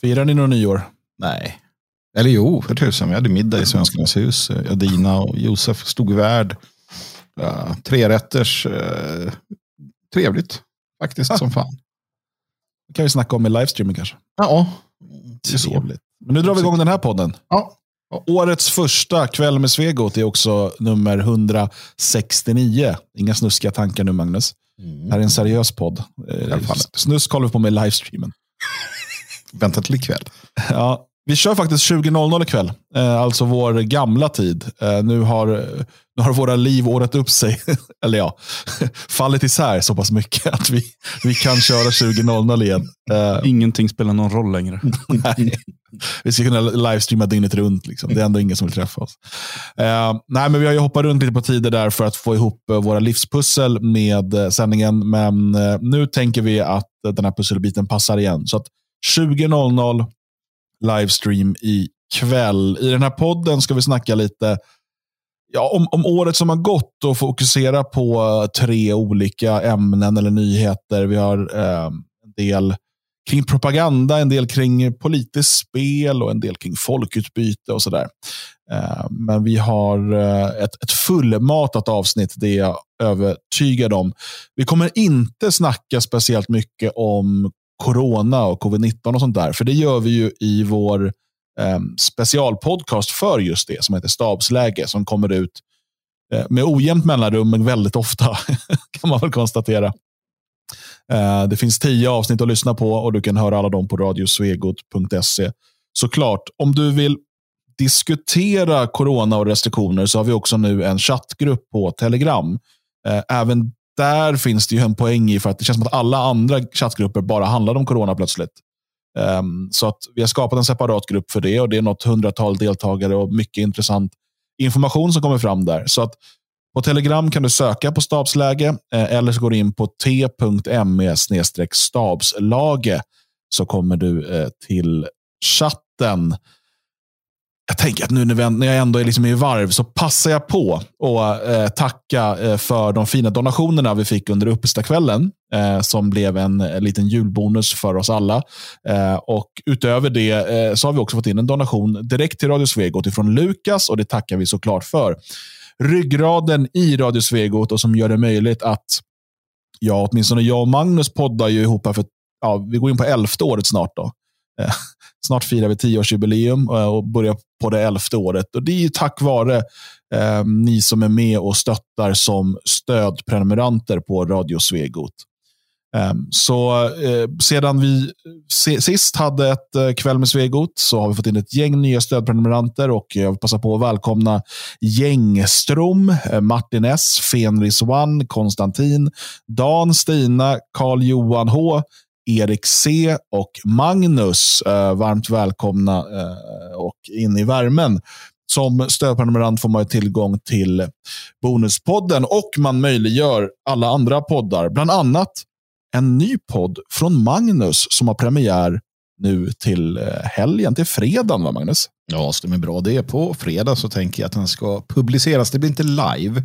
Firar ni någon nyår? Nej. Eller jo, för tusan. Vi hade middag i Svenskarnas hus. Jag, Dina och Josef stod värd. Uh, trerätters. Uh, trevligt faktiskt ah. som fan. Det kan vi snacka om i livestreamen kanske. Ja. Trevligt. Men nu drar vi igång den här podden. Ja. Årets första kväll med Svegot är också nummer 169. Inga snuskiga tankar nu, Magnus. Mm. Det här är en seriös podd. Eh, snusk håller vi på med livestreamen. Vänta till ikväll. Ja, vi kör faktiskt 20.00 ikväll, eh, alltså vår gamla tid. Eh, nu, har, nu har våra liv året upp sig, eller ja, fallit isär så pass mycket att vi, vi kan köra 20.00 igen. Eh, Ingenting spelar någon roll längre. nej, vi ska kunna livestreama dygnet runt. Liksom. Det är ändå ingen som vill träffa oss. nej, men vi har ju hoppat runt lite på tider där för att få ihop våra livspussel med sändningen. Men nu tänker vi att den här pusselbiten passar igen. Så att 20.00 livestream i kväll. I den här podden ska vi snacka lite ja, om, om året som har gått och fokusera på eh, tre olika ämnen eller nyheter. Vi har eh, en del kring propaganda, en del kring politiskt spel och en del kring folkutbyte och sådär. Eh, men vi har eh, ett, ett fullmatat avsnitt, det är jag övertygad om. Vi kommer inte snacka speciellt mycket om corona och covid-19 och sånt där. För det gör vi ju i vår eh, specialpodcast för just det som heter Stabsläge som kommer ut eh, med ojämnt mellanrum, men väldigt ofta kan man väl konstatera. Eh, det finns tio avsnitt att lyssna på och du kan höra alla dem på radiosvegot.se. Såklart, om du vill diskutera corona och restriktioner så har vi också nu en chattgrupp på Telegram. Eh, även där finns det ju en poäng i för att det känns som att alla andra chattgrupper bara handlar om corona plötsligt. Um, så att vi har skapat en separat grupp för det och det är något hundratal deltagare och mycket intressant information som kommer fram där. Så att på Telegram kan du söka på stabsläge eh, eller så går du in på t.me stabslage så kommer du eh, till chatten jag tänker att nu när jag ändå är liksom i varv så passar jag på att eh, tacka eh, för de fina donationerna vi fick under uppestakvällen. Eh, som blev en, en, liten julbonus för oss alla. Eh, och Utöver det eh, så har vi också fått in en donation direkt till Radio Svegot från Lukas och det tackar vi såklart för. Ryggraden i Radio Svegot och som gör det möjligt att ja, åtminstone jag och Magnus poddar ju ihop här för ja, vi går in på elfte året snart. då. Eh, snart firar vi tioårsjubileum eh, och börjar på det elfte året. Och Det är tack vare eh, ni som är med och stöttar som stödprenumeranter på Radio Svegot. Eh, så eh, sedan vi se, sist hade ett eh, kväll med Svegot så har vi fått in ett gäng nya stödprenumeranter och jag vill passa på att välkomna Gängström, eh, Martin S, Fenris One, Konstantin, Dan, Stina, Karl-Johan H, Erik C och Magnus. Eh, varmt välkomna eh, och in i värmen. Som stödprenumerant får man tillgång till Bonuspodden och man möjliggör alla andra poddar. Bland annat en ny podd från Magnus som har premiär nu till eh, helgen, till fredagen va Magnus? Ja, stämmer bra. Det är på fredag så tänker jag att den ska publiceras. Det blir inte live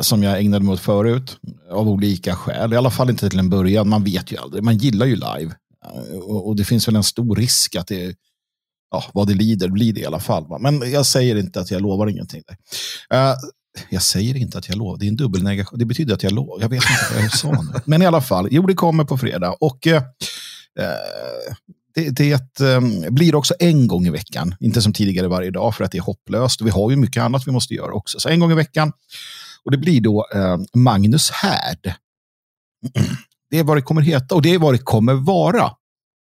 som jag ägnade mig åt förut. Av olika skäl. I alla fall inte till en början. Man vet ju aldrig. Man gillar ju live. Uh, och, det finns väl en stor risk att det, ja, vad det lider blir det i alla fall. Men jag säger inte att jag lovar ingenting. Uh, jag säger inte att jag lovar. Det är en dubbelnegation. Det betyder att jag lovar. Jag vet inte vad jag sa nu. Men i alla fall. Jo, det kommer på fredag. Och det, det um, blir också en gång i veckan. Inte som tidigare varje dag för att det är hopplöst. Och vi har ju mycket annat vi måste göra också. Så en gång i veckan och det blir då eh, Magnus Härd. Det är vad det kommer heta och det är vad det kommer vara.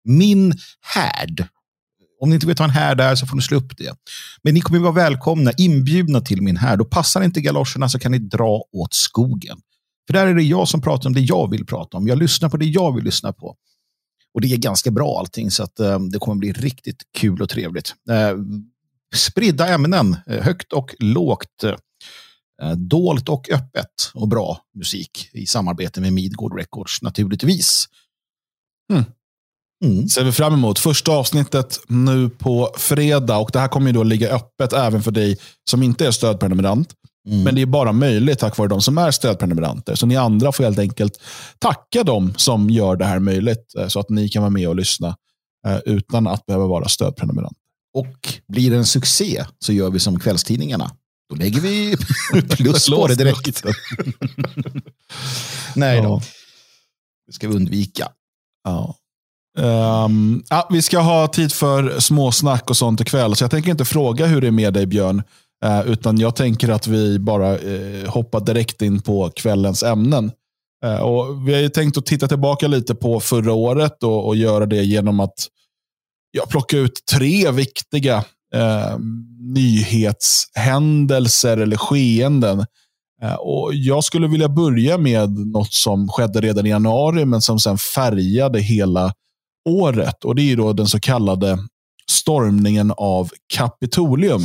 Min härd. Om ni inte vet vad en härd är så får ni slå upp det. Men ni kommer vara välkomna, inbjudna till min härd. Och passar inte galoscherna så kan ni dra åt skogen. För där är det jag som pratar om det jag vill prata om. Jag lyssnar på det jag vill lyssna på. Och det är ganska bra allting så att eh, det kommer bli riktigt kul och trevligt. Eh, spridda ämnen, eh, högt och lågt. Eh, dolt och öppet och bra musik i samarbete med Midgård Records naturligtvis. Mm. Mm. Ser vi fram emot. Första avsnittet nu på fredag och det här kommer ju då ligga öppet även för dig som inte är stödprenumerant. Mm. Men det är bara möjligt tack vare de som är stödprenumeranter. Så ni andra får helt enkelt tacka dem som gör det här möjligt eh, så att ni kan vara med och lyssna eh, utan att behöva vara stödprenumerant. Och blir det en succé så gör vi som kvällstidningarna. Då lägger vi plus på det direkt. Nej då. Det ska vi undvika. Ja. Um, ja, vi ska ha tid för småsnack och sånt ikväll, så jag tänker inte fråga hur det är med dig Björn. Uh, utan jag tänker att vi bara uh, hoppar direkt in på kvällens ämnen. Uh, och vi har ju tänkt att titta tillbaka lite på förra året och, och göra det genom att ja, plocka ut tre viktiga Eh, nyhetshändelser eller skeenden Eh, och jag skulle vilja börja med något som skedde redan i januari, men som sen färgade hela året. Och Det är då den så kallade stormningen av Kapitolium.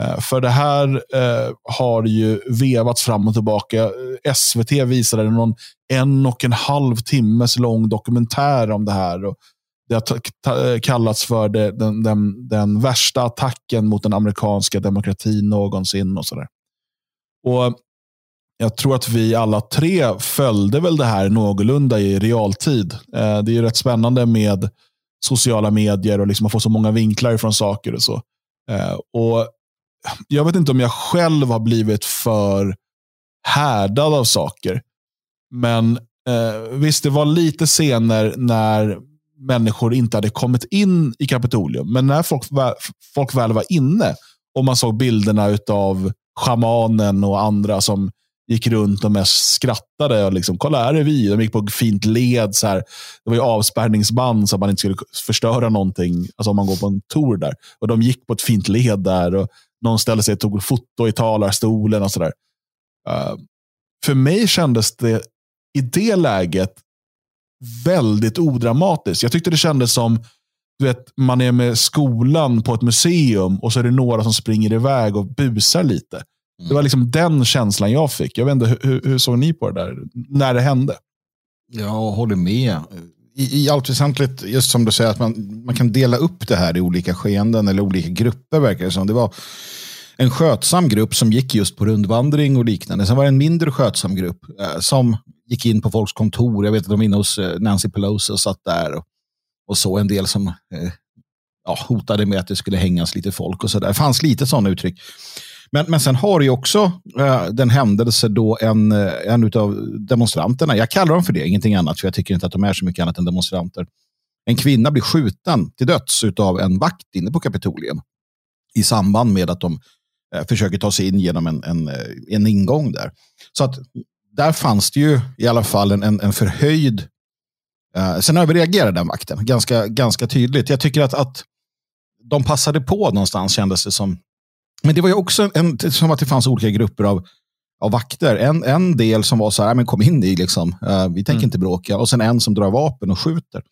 Eh, för det här eh, har ju vevats fram och tillbaka. SVT visade någon en och en halv timmes lång dokumentär om det här. Och det har kallats för det, den, den, den, värsta attacken mot den amerikanska demokratin någonsin. och, så där. och jag tror att vi alla tre följde väl det här någorlunda i realtid. Eh, det är ju rätt spännande med sociala medier och liksom att få så många vinklar från saker och så. Eh, och Jag vet inte om jag själv har blivit för härdad av saker. Men eh, visst, det var lite scener när människor inte hade kommit in i Kapitolium. Men när folk, folk väl var inne och man såg bilderna av schamanen och andra som gick runt och mest skrattade. Och liksom, Kolla, här är vi. De gick på fint led. Så här. Det var ju avspärrningsband så att man inte skulle förstöra någonting. Alltså om man går på en tour där. Och De gick på ett fint led där. och Någon ställde sig och tog foto i talarstolen och sådär. Uh, för mig kändes det i det läget väldigt odramatiskt. Jag tyckte det kändes som du vet, man är med skolan på ett museum och så är det några som springer iväg och busar lite. Det var liksom den känslan jag fick. Jag vet inte, hur, hur såg ni på det där när det hände? Jag håller med. I, i allt väsentligt, just som du säger, att man, man kan dela upp det här i olika skeenden eller olika grupper verkar det som. Det var en skötsam grupp som gick just på rundvandring och liknande. Sen var det en mindre skötsam grupp eh, som gick in på folks kontor. Jag vet att de var inne hos eh, Nancy Pelosi och satt där. Och, och så en del som eh, ja, hotade med att det skulle hängas lite folk och så där. Det fanns lite sådana uttryck. Men, men sen har du också eh, den händelse då en, eh, en av demonstranterna, jag kallar dem för det, ingenting annat, för jag tycker inte att de är så mycket annat än demonstranter. En kvinna blir skjuten till döds av en vakt inne på Kapitolium i samband med att de eh, försöker ta sig in genom en, en, en ingång där. Så att där fanns det ju i alla fall en, en, en förhöjd Uh, sen överreagerade den vakten ganska, ganska tydligt. Jag tycker att, att de passade på någonstans kändes det som men det var ju också en, som att det fanns olika grupper av, av vakter. En, en del som var så här, men kom in i liksom. Uh, vi tänker mm. inte bråka. Och sen en som drar vapen och skjuter.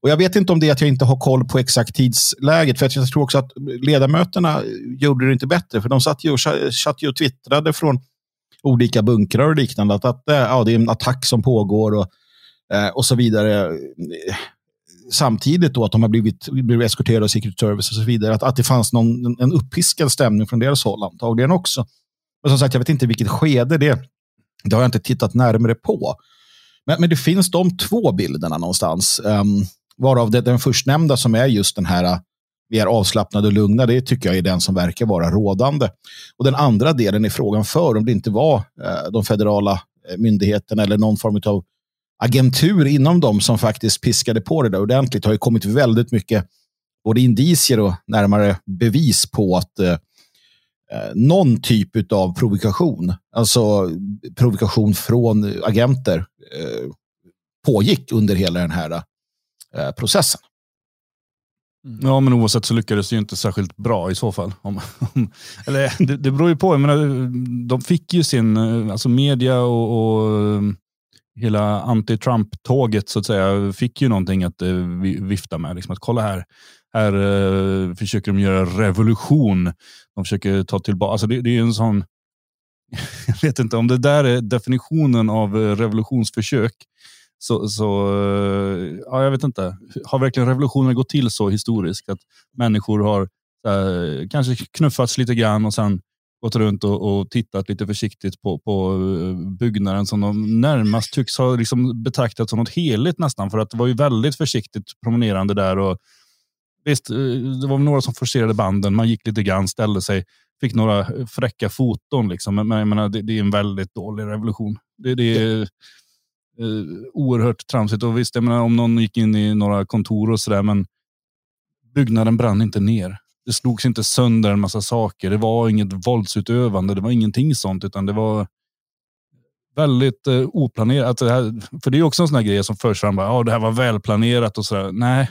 Och jag vet inte om det är att jag inte har koll på exakt tidsläget. För jag tror också att ledamöterna gjorde det inte bättre. För de satt ju och, satt ju och twittrade från olika bunkrar och liknande. Att, att eh, ja, det är en attack som pågår och, eh, och så vidare samtidigt då att de har blivit, blivit eskorterade av Secret Service och så vidare, att, att det fanns någon, en uppiskad stämning från deras håll antagligen också. Men som sagt, jag vet inte vilket skede det Det har jag inte tittat närmare på. Men, men det finns de två bilderna någonstans. Um, varav det, den förstnämnda som är just den här vi är avslappnade och lugna, det tycker jag är den som verkar vara rådande. Och den andra delen är frågan för om det inte var eh, de federala eh, myndigheterna eller någon form av agentur inom dem som faktiskt piskade på det där ordentligt. Det har ju kommit väldigt mycket både indicier och närmare bevis på att eh, eh, någon typ av provokation, alltså provokation från agenter, eh, pågick under hela den här eh, processen. Mm. Ja, men oavsett så lyckades det ju inte särskilt bra i så fall. Om, om, eller det, det beror ju på. Jag menar, de fick ju sin, eh, alltså media och, och eh, hela anti-Trump-tåget så att säga fick ju någonting att eh, vifta med. Liksom att kolla här, här försöker de göra revolution. De försöker ta tillbaka, alltså det, det är en sån, jag vet inte om det där är definitionen av revolutionsförsök. Så, så eh, ja, jag vet inte. Har verkligen revolutionen gått till så historiskt att människor har här, kanske knuffats lite grann och sen gått runt och, och, tittat lite försiktigt på, på eh, byggnaden som de närmast tycks ha liksom betraktat som något heligt nästan. För att det var ju väldigt försiktigt promenerande där och visst, eh, det var några som forcerade banden. Man gick lite grann, ställde sig, fick några fräcka foton. Liksom. Men jag menar, det, det är en väldigt dålig revolution. Det, det är Eh, oerhört tramsigt. Och visst, jag menar, om någon gick in i några kontor och sådär, men byggnaden brann inte ner. Det slogs inte sönder en massa saker. Det var inget våldsutövande. Det var ingenting sånt, utan det var väldigt eh, oplanerat. Alltså det här, för det är också en sån här grej som förs fram. Ja, det här var välplanerat och sådär. Nej,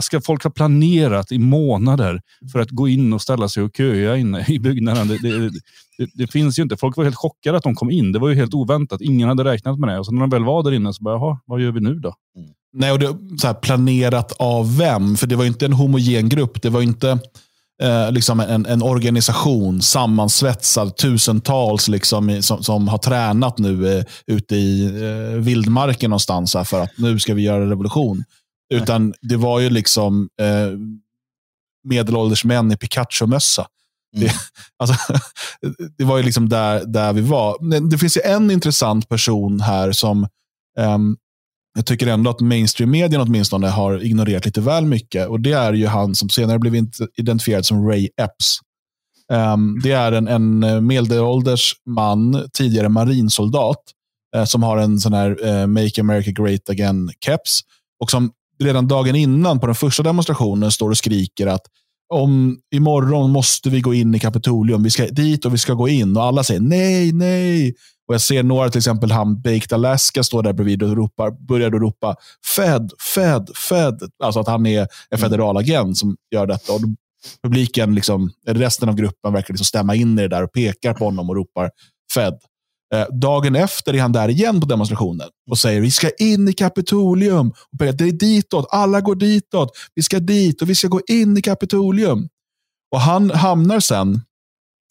ska folk ha planerat i månader för att gå in och ställa sig och köa inne i byggnaden? Det, det, det, det, finns ju inte. Folk var helt chockade att de kom in. Det var ju helt oväntat. Ingen hade räknat med det. Och så när de väl var där inne så bara, jaha, vad gör vi nu då? Mm. Nej, och det, så här, planerat av vem? För det var inte en homogen grupp. Det var inte eh, liksom en, en, organisation sammansvetsad, tusentals liksom, som, som har tränat nu eh, ute i eh, vildmarken någonstans här, för att nu ska vi göra revolution. Utan det var ju liksom eh, medelålders män i Pikachu-mössa. Mm. Det, alltså, det var ju liksom där, där vi var. Det finns ju en intressant person här som um, jag tycker ändå att mainstream-medien åtminstone har ignorerat lite väl mycket. Och Det är ju han som senare blev identifierad som Ray Epps. Um, det är en, en medelålders man, tidigare marinsoldat, uh, som har en sån här uh, Make America Great Again-keps. Och som redan dagen innan på den första demonstrationen står och skriker att om imorgon måste vi gå in i Kapitolium. Vi ska dit och vi ska gå in. Och alla säger nej, nej. Och Jag ser några, till exempel han Baked Alaska, står där bredvid och ropar, börjar då ropa Fed, Fed, Fed. Alltså att han är en federal agent som gör detta. Och publiken, liksom, resten av gruppen verkar liksom stämma in i det där och pekar på honom och ropar Fed. Eh, dagen efter är han där igen på demonstrationen och säger vi ska in i Kapitolium. Och det är ditåt, alla går ditåt. Vi ska dit och vi ska gå in i Kapitolium. Och Han hamnar sen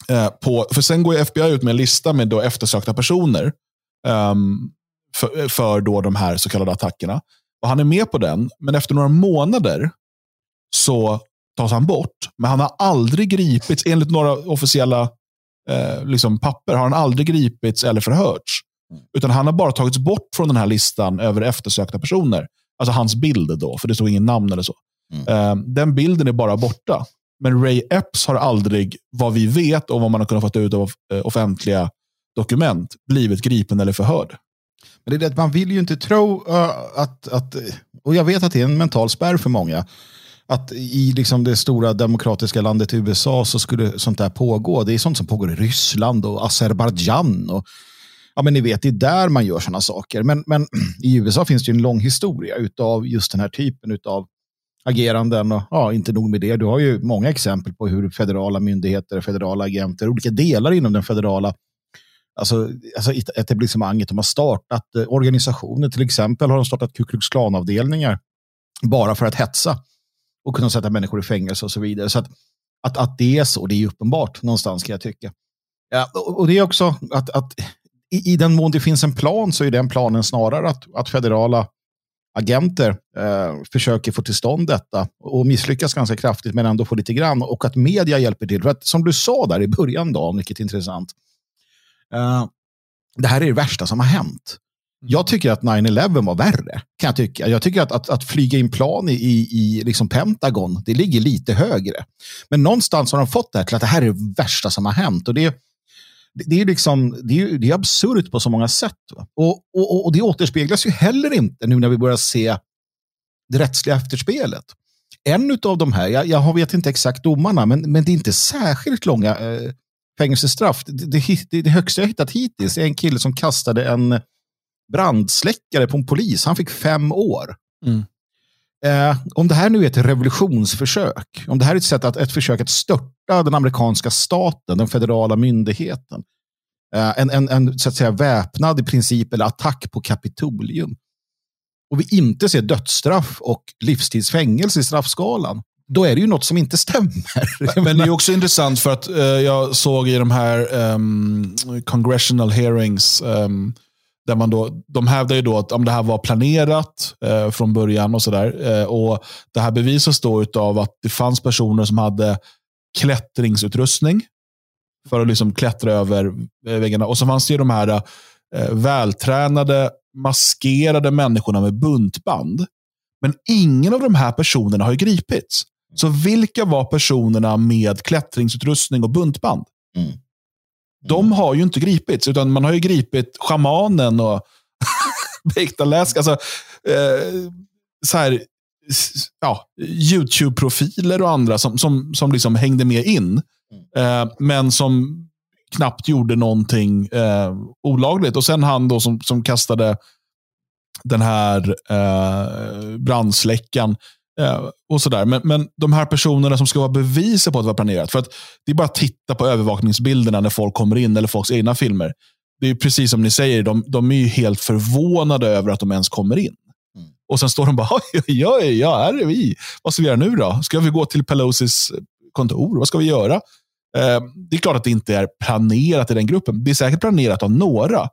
eh, på, för sen går FBI ut med en lista med då eftersökta personer um, för, för då de här så kallade attackerna. Och Han är med på den, men efter några månader så tas han bort. Men han har aldrig gripits, enligt några officiella eh, liksom papper har han aldrig gripits eller förhörts. Mm. Utan han har bara tagits bort från den här listan över eftersökta personer. Alltså hans bild då, för det stod ingen namn eller så. Mm. Eh, den bilden är bara borta. Men Ray Epps har aldrig, vad vi vet och vad man har kunnat få ut av eh, offentliga dokument, blivit gripen eller förhörd. Men det är det, man vill ju inte tro uh, att, att, och jag vet att det är en mental spärr för många, att i liksom det stora demokratiska landet USA så skulle sånt där pågå. Det är sånt som pågår i Ryssland och Azerbajdzjan. Och, ja, men ni vet, det är där man gör sådana saker. Men, men i USA finns det en lång historia av just den här typen av ageranden. Och, ja, inte nog med det, du har ju många exempel på hur federala myndigheter, federala agenter, olika delar inom den federala alltså, alltså etablissemanget, de har startat eh, organisationer. Till exempel har de startat Ku Klux Klan-avdelningar bara för att hetsa och kunna sätta människor i fängelse och så vidare. Så att, att, att det är så, det är uppenbart någonstans kan jag tycka. Ja, och det är också att, att i, i den mån det finns en plan så är den planen snarare att, att federala agenter eh, försöker få till stånd detta och misslyckas ganska kraftigt men ändå få lite grann och att media hjälper till. För att, som du sa där i början, då, vilket är intressant. Eh, det här är det värsta som har hänt. Mm. Jag tycker att 9-11 var värre. Kan jag, tycka. jag tycker att, att, att flyga in plan i, i liksom Pentagon, det ligger lite högre. Men någonstans har de fått det här till att det här är det värsta som har hänt. Och det, det är, liksom, det är, det är absurt på så många sätt. Och, och, och det återspeglas ju heller inte nu när vi börjar se det rättsliga efterspelet. En av de här, jag, jag vet inte exakt domarna, men, men det är inte särskilt långa eh, fängelsestraff. Det, det, det, högsta jag hittat hittills är en kille som kastade en brandsläckare på en polis. Han fick fem år. Mm. Eh, om det här nu är ett revolutionsförsök, om det här är ett sätt att ett försök att störta den amerikanska staten, den federala myndigheten, eh, en, en, en så att säga väpnad i princip eller attack på Kapitolium, och vi inte ser dödsstraff och livstidsfängelse i straffskalan, då är det ju något som inte stämmer. Men det är också intressant för att eh, jag såg i de här um, congressional hearings um, där man då, de hävdar ju då att om det här var planerat eh, från början och sådär. Eh, och det här bevisas då av att det fanns personer som hade klättringsutrustning för att liksom klättra över eh, väggarna. Och så fanns det ju de här eh, vältränade, maskerade människorna med buntband. Men ingen av de här personerna har ju gripits. Så vilka var personerna med klättringsutrustning och buntband? Mm. De har ju inte gripits, utan man har ju gripit shamanen och Beiktaläsk. Alltså, eh, så här, ja, YouTube-profiler och andra som, som, som liksom hängde med in. Eh, men som knappt gjorde någonting eh, olagligt. Och sen han då som, som kastade den här eh, brandsläckan och sådär. Men, men de här personerna som ska vara beviset på att det var planerat. För att det är bara att titta på övervakningsbilderna när folk kommer in, eller folks egna filmer. Det är precis som ni säger, de, de är ju helt förvånade över att de ens kommer in. Mm. Och sen står de bara, ja, ja, ja, här är vi. Vad ska vi göra nu då? Ska vi gå till Pelosis kontor? Vad ska vi göra? Eh, det är klart att det inte är planerat i den gruppen. Det är säkert planerat av några.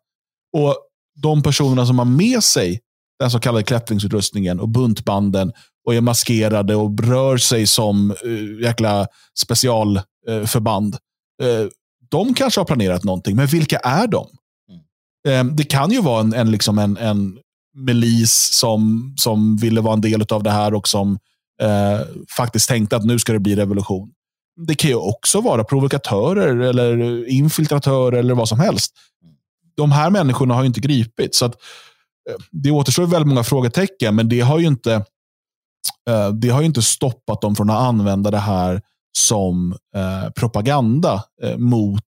Och de personerna som har med sig den så kallade klättringsutrustningen och buntbanden och är maskerade och rör sig som uh, jäkla specialförband. Uh, uh, de kanske har planerat någonting, men vilka är de? Mm. det kan ju vara en, en, liksom en, en milis som, som ville vara en del av det här och som eh, faktiskt tänkte att nu ska det bli revolution. Det kan ju också vara provokatörer eller infiltratörer eller vad som helst. De här människorna har ju inte gripit. Så att, eh, det återstår väldigt många frågetecken, men det har ju inte, eh, Eh, det har ju inte stoppat dem från att använda det här som eh, propaganda eh, mot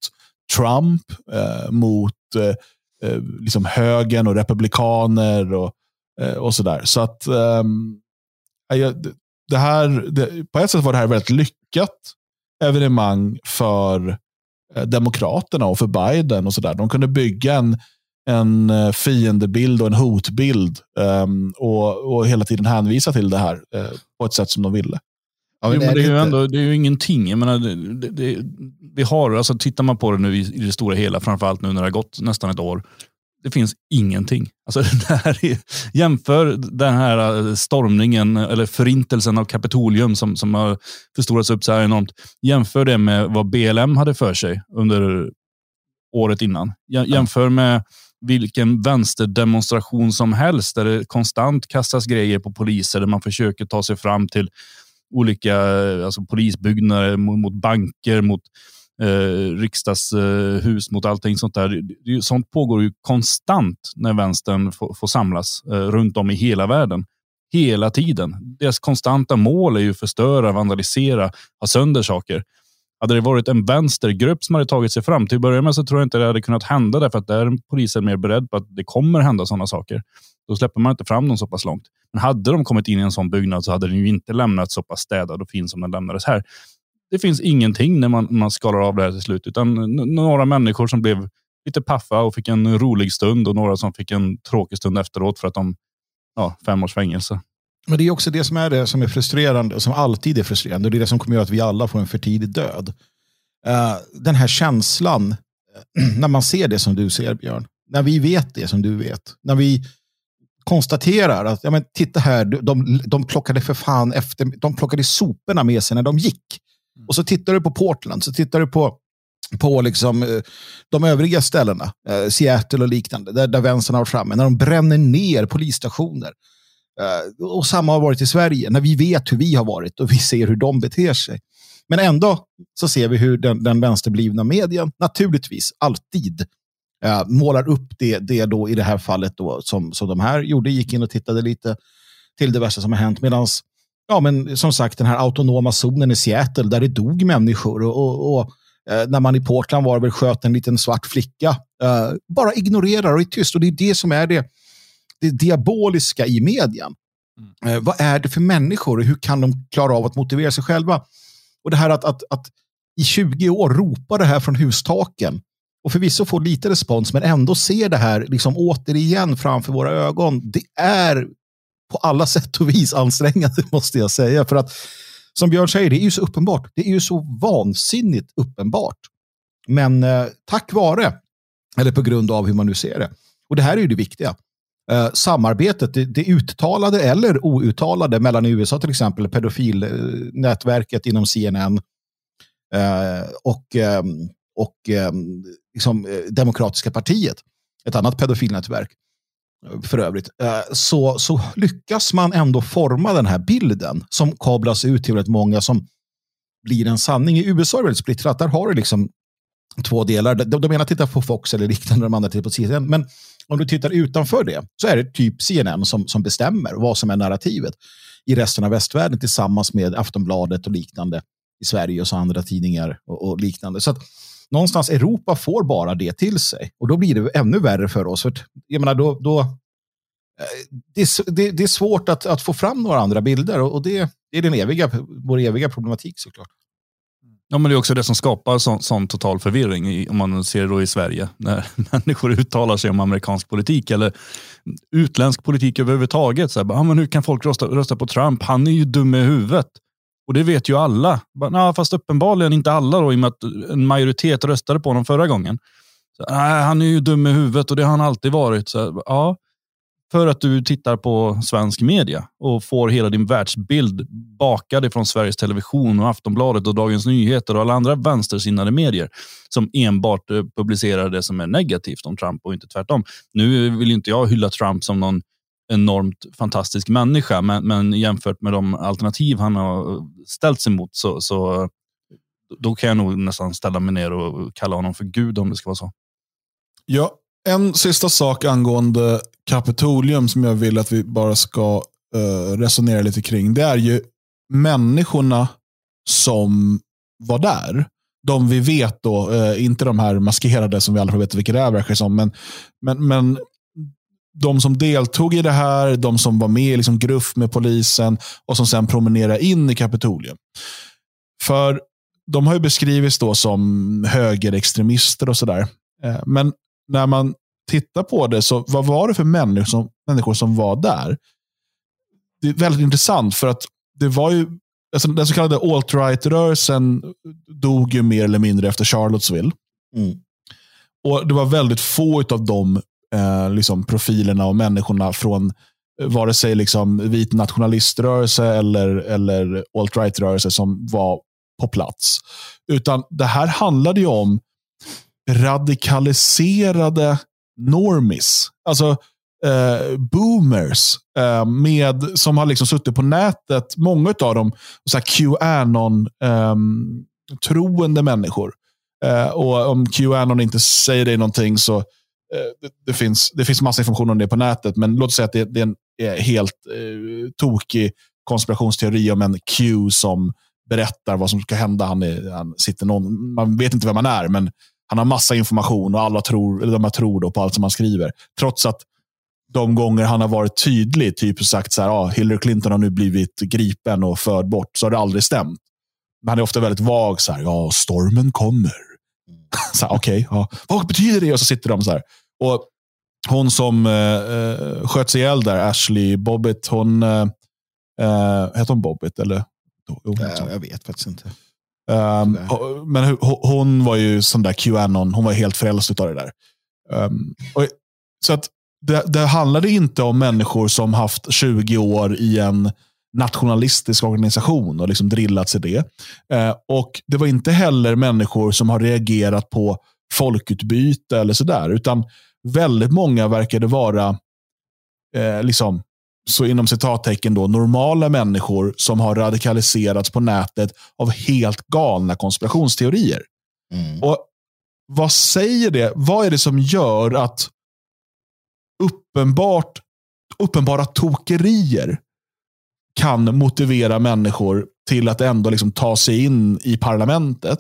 Trump, eh, mot eh, eh liksom högern och republikaner och, eh, och sådär. Så att ehm, det här, det, på ett sätt var det här väldigt lyckat evenemang för Demokraterna och för Biden och sådär. De kunde bygga en, en fiendebild och en hotbild um, och, och hela tiden hänvisa till det här uh, på ett sätt som de ville. Ja, men jo, men det, är ju ändå, det är ju ingenting. Jag menar, det, det, vi har, alltså, tittar man på det nu i, i det stora hela, framförallt nu när det har gått nästan ett år, det finns ingenting. Alltså, det här är, jämför den här stormningen, eller förintelsen av Kapitolium som, som har förstorats upp så här enormt. Jämför det med vad BLM hade för sig under året innan. Jämför med vilken vänsterdemonstration som helst där det konstant kastas grejer på poliser, där man försöker ta sig fram till olika eh, alltså polisbyggnader, mot, mot banker, mot eh, riksdagshus, eh, mot allting sånt där. Sånt pågår ju konstant när vänstern får, får samlas eh, runt om i hela världen. Hela tiden. Deras konstanta mål är ju att förstöra, vandalisera, ha sönder saker. Hade det varit en vänstergrupp som hade tagit sig fram, till att börja med så tror jag inte det hade kunnat hända därför att där är polisen mer beredd på att det kommer hända sådana saker. Då släpper man inte fram dem så pass långt. Men hade de kommit in i en sån byggnad så hade den ju inte lämnats så pass städad och fin som den lämnades här. Det finns ingenting när man, man skalar av det här till slut, utan några människor som blev lite paffa och fick en rolig stund och några som fick en tråkig stund efteråt för att de, ja, fem års fängelse. Men det är också det som är det som är frustrerande och som alltid är frustrerande. Och det är det som kommer att göra att vi alla får en för tidig död. Uh, den här känslan, när man ser det som du ser Björn, när vi vet det som du vet, när vi konstaterar att ja, men titta här, de, de plockade för fan efter, de plockade soporna med sig när de gick. Och så tittar du på Portland, så tittar du på på liksom, eh, de övriga ställena, eh, Seattle och liknande, där, där vänstern har varit framme, när de bränner ner polisstationer. Eh, och samma har varit i Sverige, när vi vet hur vi har varit och vi ser hur de beter sig. Men ändå så ser vi hur den, den vänsterblivna medien, naturligtvis, alltid eh, målar upp det, det då i det här fallet då, som, som de här gjorde, gick in och tittade lite till det värsta som har hänt. Medan, ja, men som sagt, den här autonoma zonen i Seattle där det dog människor och, och, och eh, när man i Portland var väl sköt en liten svart flicka, eh, bara ignorerar och är tyst. Och det är det som är det, det diaboliska i medien. Mm. Eh, vad är det för människor och hur kan de klara av att motivera sig själva? Och det här att, att, att i 20 år ropa det här från hustaken och förvisso få lite respons, men ändå se det här liksom återigen framför våra ögon. Det är på alla sätt och vis ansträngande, måste jag säga. För att, som Björn säger, det är ju så uppenbart. Det är ju så vansinnigt uppenbart. Men eh, tack vare, eller på grund av hur man nu ser det. Och det här är ju det viktiga. Eh, samarbetet, det, det, uttalade eller outtalade mellan USA till exempel, pedofilnätverket eh, inom CNN eh, och, ehm, ehm, liksom, eh, och liksom, Demokratiska partiet, ett annat pedofilnätverk. Eh, för övrigt, eh, så, så lyckas man ändå forma den här bilden som kablas ut till väldigt många som blir en sanning. I USA är det väldigt splittrat. Där har du liksom två delar. De, de ena tittar på Fox eller liknande, de andra tittar på CNN. Men om du tittar utanför det så är det typ CNN som, som bestämmer vad som är narrativet i resten av västvärlden tillsammans med Aftonbladet och liknande i Sverige och så andra tidningar och, och liknande. Så att någonstans Europa får bara det till sig och då blir det ännu värre för oss. För jag menar, då, då, eh, det, är, det, det är svårt att, att få fram några andra bilder och, och det, det är den eviga, vår eviga problematik såklart. Ja, men det är också det som skapar sån, sån total förvirring, i, om man ser det då i Sverige, när människor uttalar sig om amerikansk politik eller utländsk politik överhuvudtaget. Så här, ah, men hur kan folk rösta, rösta på Trump? Han är ju dum i huvudet. Och det vet ju alla. Nah, fast uppenbarligen inte alla då, i och med att en majoritet röstade på honom förra gången. Så, ah, han är ju dum i huvudet och det har han alltid varit. Så, ja, för att du tittar på svensk media och får hela din världsbild bakad ifrån Sveriges Television och Aftonbladet och Dagens Nyheter och alla andra vänstersinnade medier som enbart eh, publicerar det som är negativt om Trump och inte tvärtom. Nu vill inte jag hylla Trump som någon enormt fantastisk människa, men, men jämfört med de alternativ han har eh, ställt sig mot så, så då kan jag nog nästan ställa mig ner och kalla honom för Gud om det ska vara så. Ja, en sista sak angående Kapitolium som jag vill att vi bara ska uh, resonera lite kring. Det är ju människorna som var där. De vi vet då, uh, inte de här maskerade som vi aldrig vet vilka det är verkar som, men, men, men de som deltog i det här, de som var med i liksom gruff med polisen och som sen promenerade in i Kapitolium. För de har ju beskrivits då som högerextremister och sådär. Eh, men när man tittar på det, så vad var det för människor som, människor som var där? Det är väldigt intressant för att det var ju alltså den så kallade alt-right-rörelsen dog ju mer eller mindre efter Charlottesville. Mm. Och Det var väldigt få av de eh, liksom profilerna och människorna från eh, vare sig liksom vit nationaliströrelse eller, eller alt-right-rörelse som var på plats. Utan det här handlade ju om radikaliserade normis. Alltså eh, boomers eh, med, som har liksom suttit på nätet. Många av dem så Qanon-troende ehm, eh, människor. Eh, och om Qanon inte säger dig någonting så eh, det, det, finns, det finns massa information om det på nätet. Men låt oss säga att det, det är en är helt eh, tokig konspirationsteori om en Q som berättar vad som ska hända. Han, är, han sitter någon, man vet inte vem han är, men han har massa information och alla tror, eller de tror då på allt som han skriver. Trots att de gånger han har varit tydlig, typ sagt så här, ah, Hillary Clinton har nu blivit gripen och förd bort, så har det aldrig stämt. Men han är ofta väldigt vag. Så här, ja, stormen kommer. Okej, okay, ja. vad betyder det? Och så sitter de så här. Och hon som eh, eh sköt sig ihjäl där, Ashley Bobbitt, hon... Eh, eh heter hon Bobbitt? Eller? Jo, jag vet faktiskt inte. Um, men hon var ju sån där Qanon, hon var helt frälst av det där. Um, och, så att det, det handlade inte om människor som haft 20 år i en nationalistisk organisation och liksom drillat sig det. Uh, och Det var inte heller människor som har reagerat på folkutbyte eller sådär, utan väldigt många verkade vara eh, liksom så inom citattecken då, normala människor som har radikaliserats på nätet av helt galna konspirationsteorier. Mm. Och Vad säger det? Vad är det som gör att uppenbart, uppenbara tokerier kan motivera människor till att ändå liksom ta sig in i parlamentet?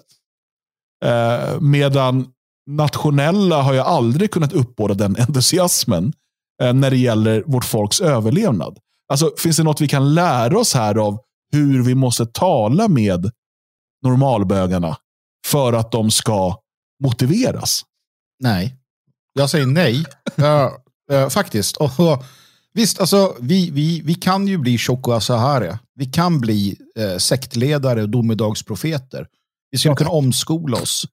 Eh, medan nationella har jag aldrig kunnat uppbåda den entusiasmen. Eh, när det gäller vårt folks överlevnad. Alltså, finns det något vi kan lära oss här av hur vi måste tala med normalbögarna för att de ska motiveras? Nej, jag säger nej. uh, uh, faktiskt. Och, uh, visst, alltså, vi, vi, vi kan ju bli Choco Sahara. Vi kan bli uh, sektledare och domedagsprofeter. Vi skulle kunna omskola oss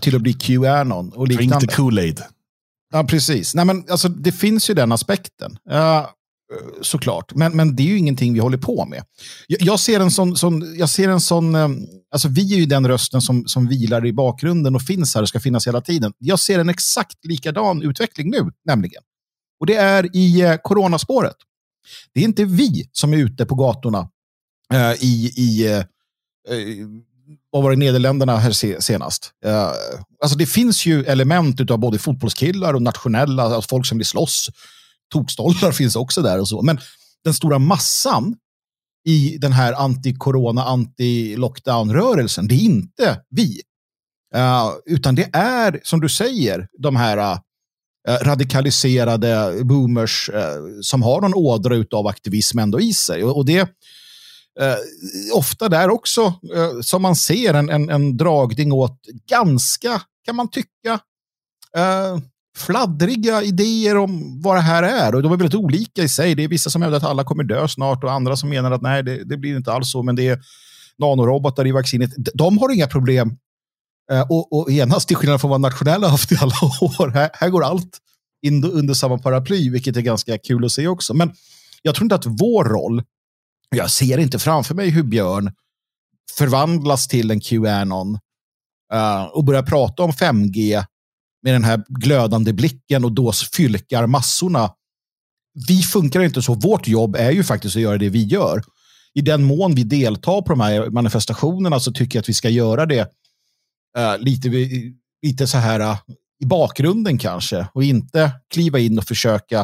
till att bli Qanon och liknande. Drink the Kool-Aid. Ja, precis. Nej, men, alltså, det finns ju den aspekten. Uh, såklart. Men, men det är ju ingenting vi håller på med. Jag, jag ser en sån, sån, jag ser en sån um, alltså vi är ju den rösten som, som vilar i bakgrunden och finns här och ska finnas hela tiden. Jag ser en exakt likadan utveckling nu, nämligen. Och det är i uh, coronaspåret. Det är inte vi som är ute på gatorna uh, i, i uh, vad var det, Nederländerna här senast. Alltså det finns ju element av både fotbollskillar och nationella, alltså folk som vill slåss. Tokstollar finns också där och så. Men den stora massan i den här anti-corona, anti-lockdown-rörelsen, det är inte vi. Uh, utan det är, som du säger, de här uh, radikaliserade boomers uh, som har någon ådra av aktivism ändå i sig. Och, och det ofta där också som man ser en, en, en dragning åt ganska, kan man tycka, eh, fladdriga idéer om vad det här är. Och de är väldigt olika i sig. Det är vissa som hävdar att alla kommer dö snart och andra som menar att nej, det, det blir inte alls så, men det är nanorobotar i vaccinet. De har inga problem. Eh, och, och genast, till skillnad från vad nationella haft i alla år, här, här går allt in under samma paraply, vilket är ganska kul att se också. Men jag tror inte att vår roll, jag ser inte framför mig hur Björn förvandlas till en QAnon uh, och börjar prata om 5G med den här glödande blicken och då fylkar massorna. Vi funkar inte så. Vårt jobb är ju faktiskt att göra det vi gör. I den mån vi deltar på de här manifestationerna så tycker jag att vi ska göra det uh, lite, lite så här uh, i bakgrunden kanske och inte kliva in och försöka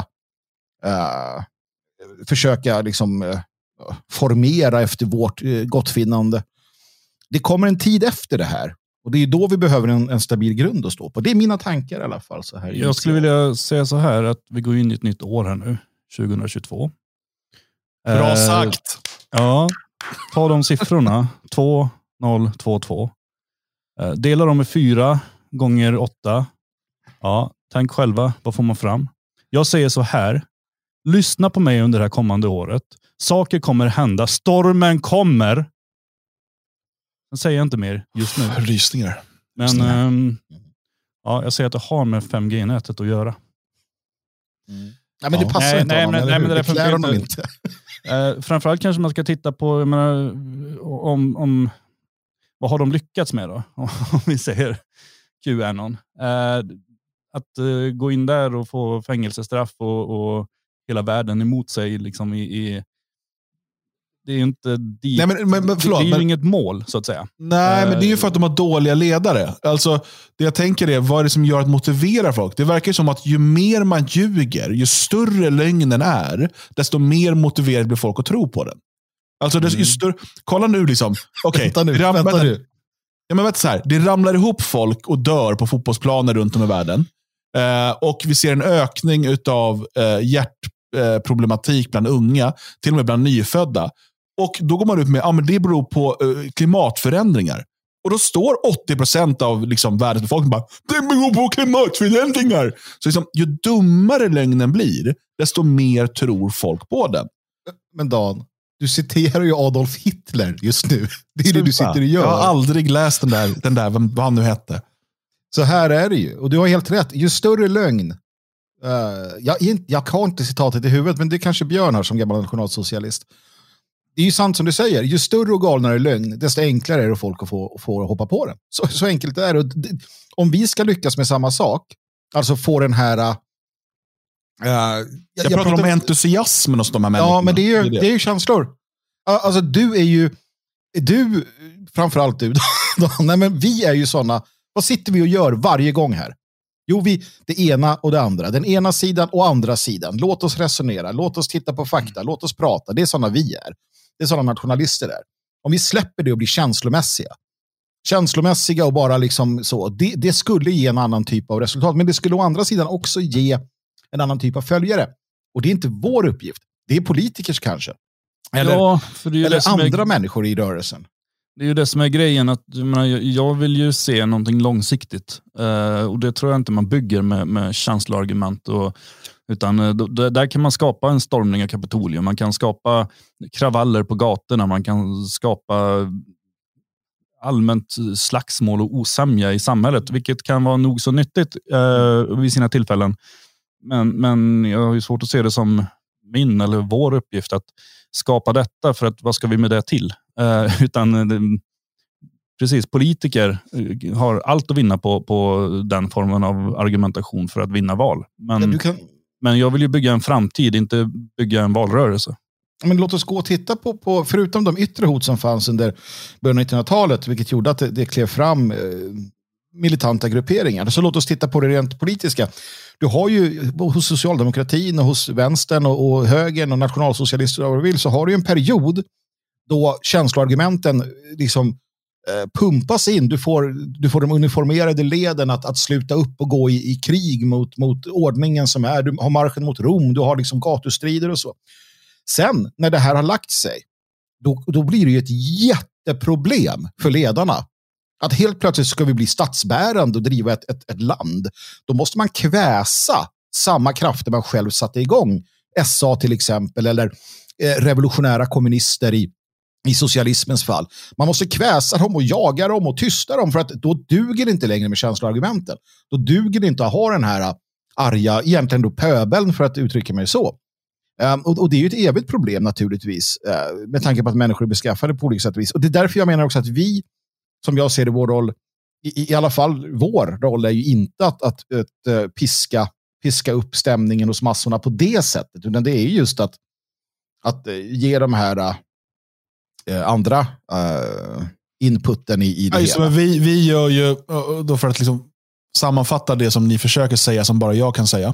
uh, försöka liksom formera efter vårt gottfinnande. Det kommer en tid efter det här och det är då vi behöver en, en, stabil grund att stå på. Det är mina tankar i alla fall. Så här Jag skulle vilja säga så här att vi går in i ett nytt år här nu, 2022. Bra eh, sagt. Ja, ta de siffrorna. 2022. Eh, dela dem med fyra gånger åtta. Ja, tänk själva, vad får man fram? Jag säger så här. Lyssna på mig under det här kommande året. Saker kommer hända. Stormen kommer. Sen säger jag inte mer just nu. Rysningar. Men ähm, ja, jag säger att det har med 5G-nätet att göra. Mm. Ja, men det passar nej, inte nej, honom, men, nej, men det funkar honom inte. uh, framförallt kanske man ska titta på, menar, om, om, vad har de lyckats med då? om vi säger Qanon. Uh, att uh, gå in där och få fängelsestraff och, och hela världen emot sig liksom i, i det är ju inte dit. Nej, men, men, men, förlåt, det är ju men, inget mål, så att säga. Nej, men det är ju för att de har dåliga ledare. Alltså, det jag tänker är, vad är det som gör att motivera folk? Det verkar som att ju mer man ljuger, ju större lögnen är, desto mer motiverad blir folk att tro på den. Alltså, mm. ju större, kolla nu, liksom. Okay, vänta nu. Ram, vänta nu. Ja, men vänta så här, det ramlar ihop folk och dör på fotbollsplaner runt om i världen. Eh, och vi ser en ökning av eh, hjärtproblematik bland unga, till och med bland nyfödda. Och Då går man ut med att ah, det beror på uh, klimatförändringar. Och Då står 80% av liksom, världens befolkning bara det beror på klimatförändringar. Så liksom, ju dummare lögnen blir, desto mer tror folk på den. Men Dan, du citerar ju Adolf Hitler just nu. Det är det du sitter och gör. Jag har aldrig läst den där, den där vad han nu hette. Så här är det ju. Och du har helt rätt. Ju större lögn. Uh, jag, jag har inte citatet i huvudet, men det kanske Björn har som gammal nationalsocialist det är ju sant som du säger, ju större och galnare lögn, desto enklare är det folk att få, få hoppa på den. Så, så enkelt är det. Om vi ska lyckas med samma sak, alltså få den här... Uh, jag, jag, pratar, om entusiasmen hos de här människorna. Ja, men det är ju, det är ju känslor. Alltså du är ju, du, framförallt du, nej men vi är ju sådana, vad sitter vi och gör varje gång här? Jo, vi, det ena och det andra. Den ena sidan och andra sidan. Låt oss resonera, låt oss titta på fakta, låt oss prata. Det är sådana vi är. Det är sådana nationalister är. Om vi släpper det och blir känslomässiga, känslomässiga och bara liksom så, det, det, skulle ge en annan typ av resultat. Men det skulle å andra sidan också ge en annan typ av följare. Och det är inte vår uppgift. Det är politikers kanske. Eller, ja, eller andra är... människor i rörelsen. Det är ju det som är grejen. att menar, Jag vill ju se någonting långsiktigt. Eh, och Det tror jag inte man bygger med, med känsloargument. Och, utan eh, där kan man skapa en stormning av Kapitolium. Man kan skapa kravaller på gatorna. Man kan skapa allmänt slagsmål och osämja i samhället, vilket kan vara nog så nyttigt eh, vid sina tillfällen. Men, men jag har svårt att se det som min eller vår uppgift att skapa detta, för att vad ska vi med det till? Uh, utan uh, precis, politiker uh, har allt att vinna på, på den formen av argumentation för att vinna val. Men... Ja, kan, Men jag vill ju bygga en framtid, inte bygga en valrörelse. Men låt oss gå och titta på, på förutom de yttre hot som fanns under början av 1900-talet, vilket gjorde att det, det klev fram eh, militanta grupperingar. Så låt oss titta på det rent politiska. Du har ju hos socialdemokratin och hos vänstern och, och högern och nationalsocialister och vad du vill så har du en period då känsloargumenten liksom eh, pumpas in. Du får, du får de uniformerade leden att, att sluta upp och gå i, i krig mot, mot ordningen som är. Du har marschen mot Rom, du har liksom gatustrider och så. Sen när det här har lagt sig, då, då blir det ju ett jätteproblem för ledarna. Att helt plötsligt ska vi bli statsbärande och driva ett, ett, ett land. Då måste man kväsa samma krafter man själv satte igång. SA till exempel, eller eh, revolutionära kommunister i, i socialismens fall. Man måste kväsa dem och jaga dem och tysta dem för att då duger det inte längre med känsloargumenten. Då duger det inte att ha den här äh, arga, egentligen då pöbeln för att uttrycka mig så. Um, och, och, det är ju ett evigt problem naturligtvis, uh, med tanke på att människor är beskaffade på olika sätt och vis. Och det är därför jag menar också att vi, som jag ser det, vår roll, i, i alla fall vår roll är ju inte att, att, att, uh, piska, piska upp stämningen hos massorna på det sättet, utan det är just att, att uh, ge de här andra inputen i, i det ja, hela. Vi, vi gör ju, då för att liksom sammanfatta det som ni försöker säga, som bara jag kan säga,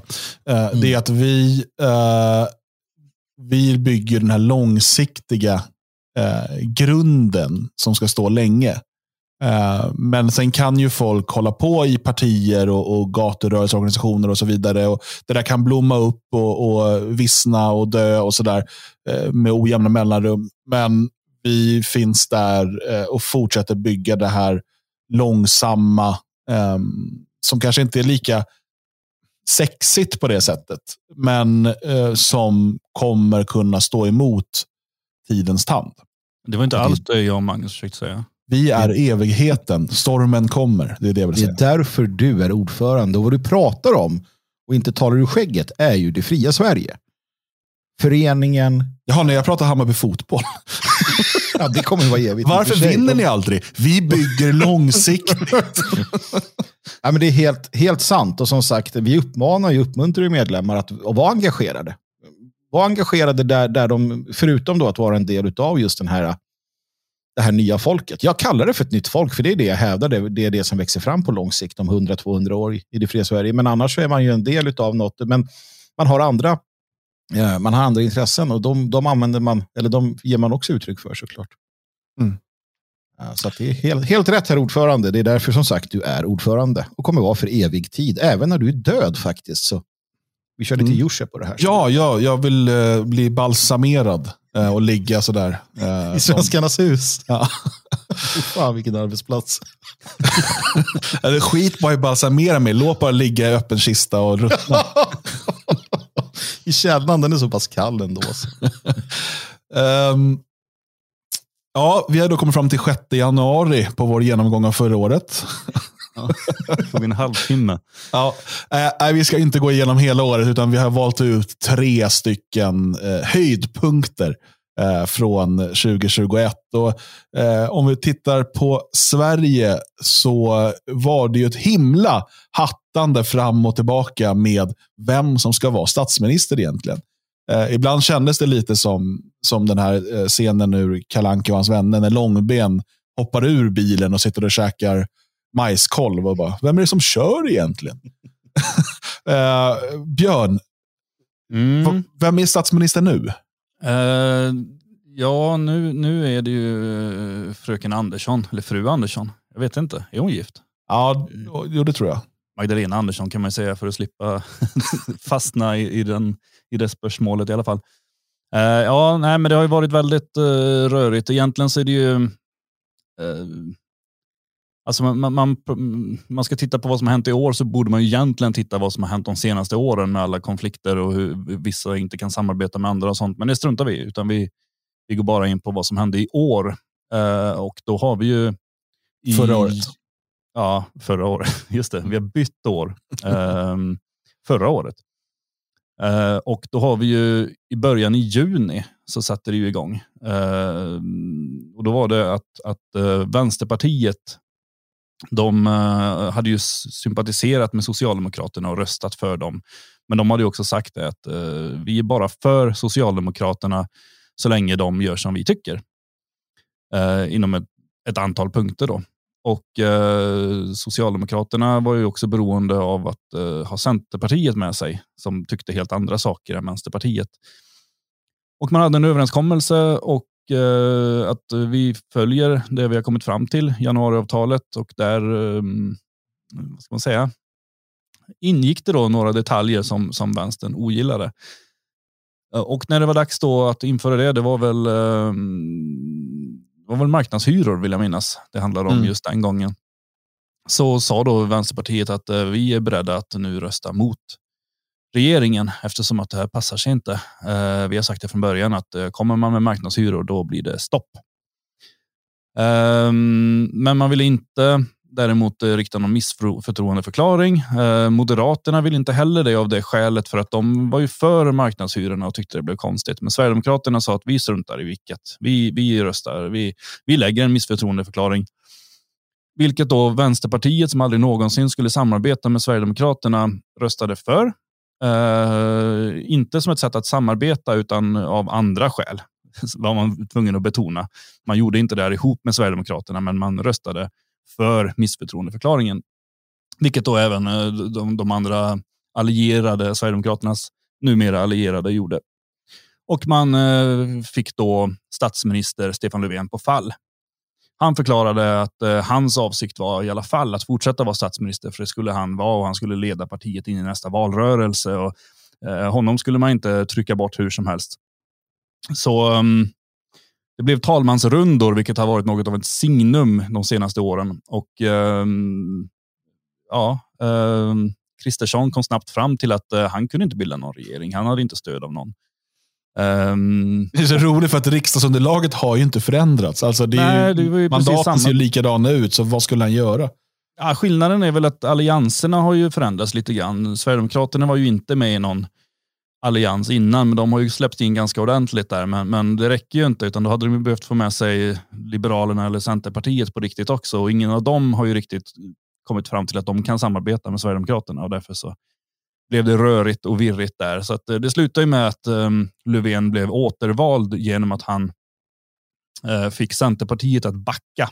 mm. det är att vi vi bygger den här långsiktiga eh, grunden som ska stå länge. Eh, men sen kan ju folk hålla på i partier och, och gaturörelseorganisationer och så vidare. Och det där kan blomma upp och, och vissna och dö och sådär eh, med ojämna mellanrum. Men vi finns där eh, och fortsätter bygga det här långsamma ehm, som kanske inte är lika sexigt på det sättet, men eh, som kommer kunna stå emot tidens tand. Det var inte alls det jag och Magnus försökte säga. Vi är evigheten. Stormen kommer. Det är det jag vill säga. Det är därför du är ordförande. Och vad du pratar om och inte talar ur skägget är ju det fria Sverige. Föreningen. Jaha, när jag pratar Hammarby fotboll. ja, det kommer att vara evigt. Varför vinner ni aldrig? Vi bygger långsiktigt. ja, men det är helt, helt sant. Och som sagt, vi uppmanar och uppmuntrar medlemmar att, att vara engagerade. Var engagerade där, där de, förutom då att vara en del av just den här, det här nya folket. Jag kallar det för ett nytt folk, för det är det jag hävdar. Det, är det som växer fram på lång sikt om 100-200 år i det fria Sverige. Men annars är man ju en del av något. Men man har andra man har andra intressen och de, de, använder man, eller de ger man också uttryck för såklart. Mm. Så det är helt, helt rätt herr ordförande. Det är därför som sagt du är ordförande och kommer vara för evig tid. Även när du är död faktiskt. Så vi kör lite mm. Jusche på det här. Ja, ja, jag vill uh, bli balsamerad uh, och ligga sådär. Uh, I Svenskarnas som... hus? Ja. Fan vilken arbetsplats. Skit bara i balsamera mig. Låt bara ligga i öppen kista och ruttna. I källan, den är så pass kall ändå. um, ja, vi har då kommit fram till 6 januari på vår genomgång av förra året. Ja, en halvtimme. Ja, äh, vi ska inte gå igenom hela året, utan vi har valt ut tre stycken eh, höjdpunkter eh, från 2021. Och, eh, om vi tittar på Sverige så var det ju ett himla hattande fram och tillbaka med vem som ska vara statsminister egentligen. Eh, ibland kändes det lite som, som den här eh, scenen ur Kalanka och hans vänner när Långben hoppar ur bilen och sitter och käkar majskolv och bara, vem är det som kör egentligen? eh, Björn, mm. vem är statsminister nu? Uh, ja, nu, nu är det ju fröken Andersson, eller fru Andersson. Jag vet inte, är hon gift? Ja, jo, det tror jag. Magdalena Andersson kan man säga för att slippa fastna i, i, den, i det spörsmålet i alla fall. Uh, ja, nej, men det har ju varit väldigt uh, rörigt. Egentligen så är det ju uh, Alltså man, man, man, ska titta på vad som har hänt i år så borde man egentligen titta vad som har hänt de senaste åren med alla konflikter och hur vissa inte kan samarbeta med andra och sånt. Men det struntar vi utan vi, vi går bara in på vad som hände i år. Uh, och då har vi ju... I, förra året? Ja, förra året. Just det, vi har bytt år. Uh, förra året. Uh, och då har vi ju i början i juni så satte det ju igång. Uh, och då var det att, att uh, Vänsterpartiet de eh, hade ju sympatiserat med Socialdemokraterna och röstat för dem. Men de hade också sagt det att eh, vi är bara för Socialdemokraterna så länge de gör som vi tycker. Eh, inom ett, ett, antal punkter. då. Och Socialdemokraterna var ju också beroende av att ha Centerpartiet med sig som tyckte helt andra saker än Vänsterpartiet. Och man hade en överenskommelse och att vi följer det vi har kommit fram till, januariavtalet och där, eh, vad ska man säga, ingick det då några detaljer som, som vänstern ogillade. Eh, och när det var dags då att införa det, det var väl, eh, var väl marknadshyror vill jag minnas det handlade om mm. just den gången. Så sa då Vänsterpartiet att eh, vi är beredda att nu rösta mot regeringen eftersom att det här passar sig inte. Eh, vi har sagt det från början att eh, kommer man med marknadshyror då blir det stopp. Eh, men man vill inte däremot eh, rikta någon missförtroendeförklaring. Eh, Moderaterna vill inte heller det av det skälet för att de var ju för marknadshyrorna och tyckte det blev konstigt. Men Sverigedemokraterna sa att vi struntar i vilket. Vi, vi röstar. Vi, vi lägger en missförtroendeförklaring. Vilket då Vänsterpartiet som aldrig någonsin skulle samarbeta med Sverigedemokraterna röstade för. Uh, inte som ett sätt att samarbeta utan av andra skäl. var man tvungen att betona. Man gjorde inte det här ihop med Sverigedemokraterna, men man röstade för missförtroendeförklaringen. Vilket då även eh, de, de, andra allierade, Sverigedemokraternas numera allierade, gjorde. Och man eh, fick då statsminister Stefan Löfven på fall. Han förklarade att eh, hans avsikt var i alla fall att fortsätta vara statsminister, för det skulle han vara och han skulle leda partiet in i nästa valrörelse. Och, eh, honom skulle man inte trycka bort hur som helst. Så um, det blev talmansrundor, vilket har varit något av ett signum de senaste åren. Och um, ja, um, Kristersson kom snabbt fram till att uh, han kunde inte bilda någon regering. Han hade inte stöd av någon. Um, det är så roligt för att riksdagsunderlaget har ju inte förändrats. Alltså det nej, ju, det mandaten ser ju likadana ut, så vad skulle han göra? Ja, skillnaden är väl att allianserna har ju förändrats lite grann. Sverigedemokraterna var ju inte med i någon allians innan, men de har ju släppt in ganska ordentligt där. Men, men det räcker ju inte, utan då hade de behövt få med sig Liberalerna eller Centerpartiet på riktigt också. Och ingen av dem har ju riktigt kommit fram till att de kan samarbeta med Sverigedemokraterna och därför så blev det rörigt och virrigt där. Så att, eh, det slutade med att um, Löfven blev återvald genom att han uh, fick Centerpartiet att backa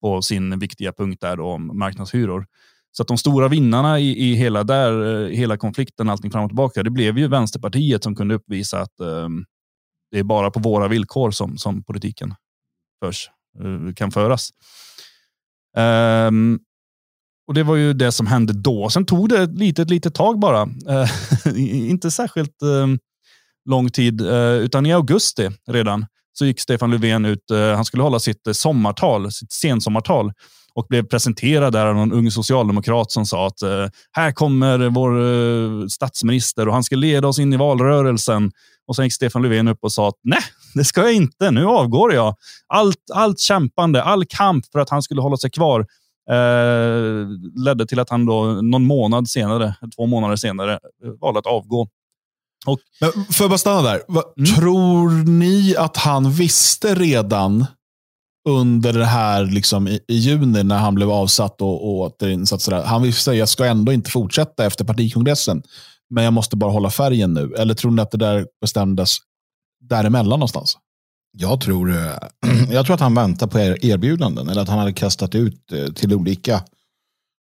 på sin viktiga punkt där om marknadshyror. Så att de stora vinnarna i, i hela, där, uh, hela konflikten, allting fram och tillbaka, det blev ju Vänsterpartiet som kunde uppvisa att um, det är bara på våra villkor som, som politiken förs, uh, kan föras. Um, och Det var ju det som hände då. Sen tog det ett litet, litet tag bara. Eh, inte särskilt eh, lång tid, eh, utan i augusti redan så gick Stefan Löfven ut. Eh, han skulle hålla sitt eh, sommartal, sitt sensommartal och blev presenterad där av någon ung socialdemokrat som sa att eh, här kommer vår eh, statsminister och han ska leda oss in i valrörelsen. Och sen gick Stefan Löfven upp och sa att nej, det ska jag inte. Nu avgår jag. Allt, allt kämpande, all kamp för att han skulle hålla sig kvar Eh, ledde till att han då någon månad senare, två månader senare, eh, valde att avgå. Och, Men får jag bara stanna där? Mm. Tror ni att han visste redan under det här liksom, i, i juni när han blev avsatt och, och återinsatt? Sådär. Han visste att jag ska ändå inte fortsätta efter partikongressen, men jag måste bara hålla färgen nu. Eller tror ni att det där bestämdes däremellan någonstans? Jag tror, eh, jag tror att han väntar på erbjudanden eller att han hade kastat ut eh, till olika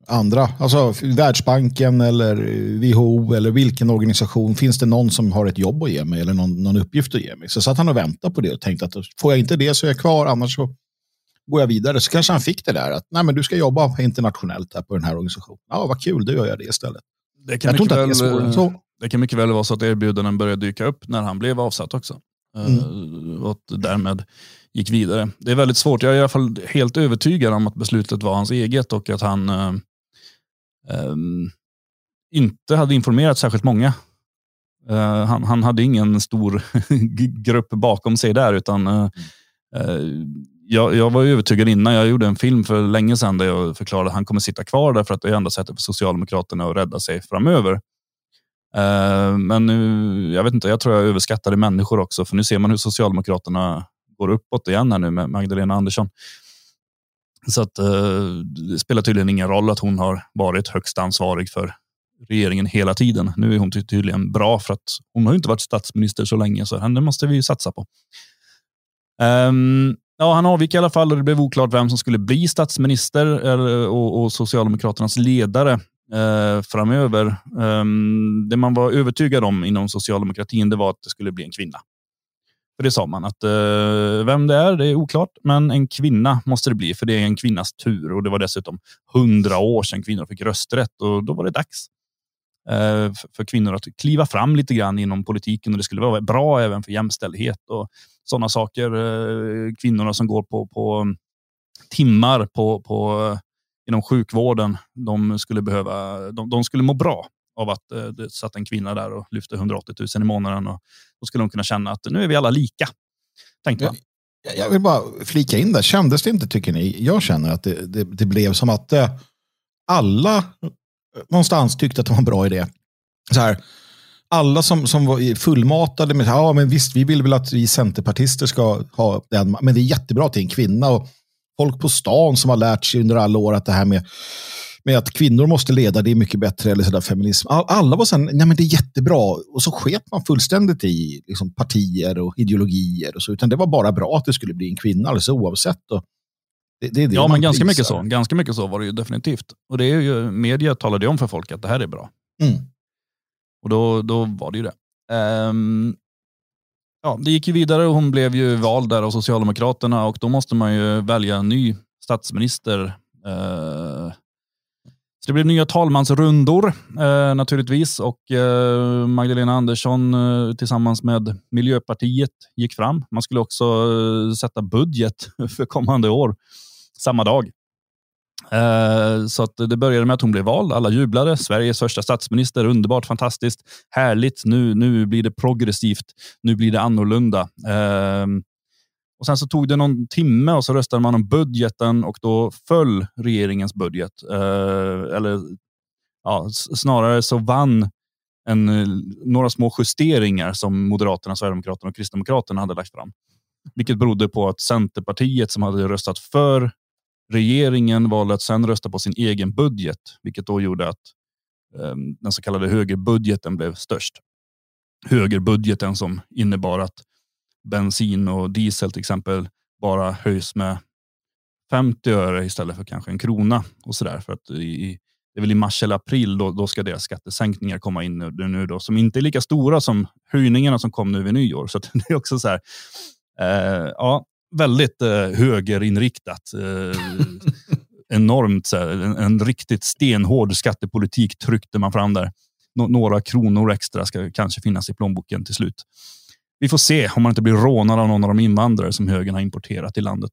andra, alltså Världsbanken eller WHO eller vilken organisation. Finns det någon som har ett jobb att ge mig eller någon, någon uppgift att ge mig? Så satt han och väntade på det och tänkte att får jag inte det så är jag kvar, annars så går jag vidare. Så kanske han fick det där att nej, men du ska jobba internationellt här på den här organisationen. Ja, vad kul, då gör jag det istället. Det kan, mycket väl, det, det kan mycket väl vara så att erbjudanden började dyka upp när han blev avsatt också. Mm. Eh, och därmed gick vidare. Det är väldigt svårt. Jag är i alla fall helt övertygad om att beslutet var hans eget och att han eh, eh, inte hade informerat särskilt många. Eh, han, han, hade ingen stor grupp bakom sig där, utan eh, eh, jag, jag, var övertygad innan. Jag gjorde en film för länge sedan där jag förklarade att han kommer sitta kvar därför att det är enda sättet för Socialdemokraterna att rädda sig framöver. Eh, men nu, jag vet inte, jag tror jag överskattade människor också, för nu ser man hur Socialdemokraterna går uppåt igen här nu med Magdalena Andersson. Så att, eh, det spelar tydligen ingen roll att hon har varit högst ansvarig för regeringen hela tiden. Nu är hon tydligen bra för att hon har inte varit statsminister så länge, så henne måste vi satsa på. Um, ja, han avgick i alla fall och det blev oklart vem som skulle bli statsminister eh, och, och Socialdemokraternas ledare eh, framöver. Um, det man var övertygad om inom socialdemokratin det var att det skulle bli en kvinna. För det sa man att eh, vem det är, det är oklart, men en kvinna måste det bli, för det är en kvinnas tur. Och det var dessutom hundra år sedan kvinnor fick rösträtt och då var det dags eh, för kvinnor att kliva fram lite grann inom politiken och det skulle vara bra även för jämställdhet och sådana saker. Eh, kvinnorna som går på, på mm, timmar på, på, eh, inom sjukvården, de skulle, behöva, de, de skulle må bra av att eh, det satt en kvinna där och lyfte 180 000 i månaden. Och då skulle de kunna känna att nu är vi alla lika. Tänkte man. Jag, jag vill bara flika in där. Kändes det inte, tycker ni? Jag känner att det, det, det blev som att eh, alla någonstans tyckte att det var en bra idé. Så här, alla som, som var fullmatade med ja men visst, vi vill väl att vi centerpartister ska ha den, men det är jättebra att det är en kvinna. Och folk på stan som har lärt sig under alla år att det här med med att kvinnor måste leda, det är mycket bättre, eller sådär feminism. Alla var sen, nej men det är jättebra. Och så sket man fullständigt i liksom, partier och ideologier och så, utan det var bara bra att det skulle bli en kvinna, alldeles oavsett. Och det, det, det ja, men ganska mycket så. Ganska mycket så var det ju definitivt. Och det är ju, media talade ju om för folk att det här är bra. Mm. Och då, då var det ju det. Um, ja, det gick ju vidare och hon blev ju vald där av Socialdemokraterna och då måste man ju välja en ny statsminister. Eh, så det blev nya talmansrundor eh, naturligtvis och eh, Magdalena Andersson tillsammans med Miljöpartiet gick fram. Man skulle också sätta budget för kommande år samma dag. Eh, så att det började med att hon blev vald. Alla jublade. Sveriges första statsminister. Underbart, fantastiskt, härligt. Nu, nu blir det progressivt. Nu blir det annorlunda. Eh, och Sen så tog det någon timme och så röstade man om budgeten och då föll regeringens budget. Eh, eller ja, snarare så vann en, några små justeringar som Moderaterna, Sverigedemokraterna och Kristdemokraterna hade lagt fram. Vilket berodde på att Centerpartiet som hade röstat för regeringen valde att sen rösta på sin egen budget, vilket då gjorde att eh, den så kallade högerbudgeten blev störst. Högerbudgeten som innebar att bensin och diesel till exempel bara höjs med 50 öre istället för kanske en krona och så där. För att i, det är väl i mars eller april då, då ska deras skattesänkningar komma in nu, nu då, som inte är lika stora som höjningarna som kom nu vid nyår. Så det är också så här, eh, ja, väldigt eh, högerinriktat. Eh, enormt, så här, en, en, riktigt stenhård skattepolitik tryckte man fram där. Nå, några kronor extra ska kanske finnas i plånboken till slut. Vi får se om man inte blir rånad av någon av de invandrare som högern har importerat till landet.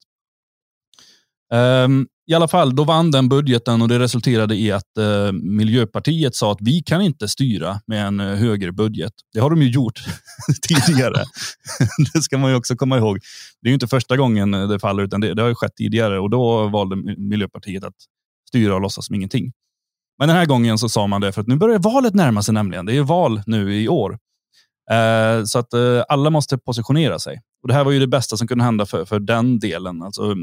Um, i alla fall, då vann den budgeten och det resulterade i att eh, Miljöpartiet sa att vi kan inte styra med en eh, uh, högerbudget. Det har de ju gjort tidigare. det ska man ju också komma ihåg. Det är ju inte första gången eh, det faller, utan det, det har ju skett tidigare och då valde Miljöpartiet att styra och låtsas som ingenting. Men den här gången så sa man det för att nu börjar valet närma sig nämligen. Det är val nu i år. Eh, så att eh, alla måste positionera sig. Och Det här var ju det bästa som kunde hända för, för den delen. Alltså,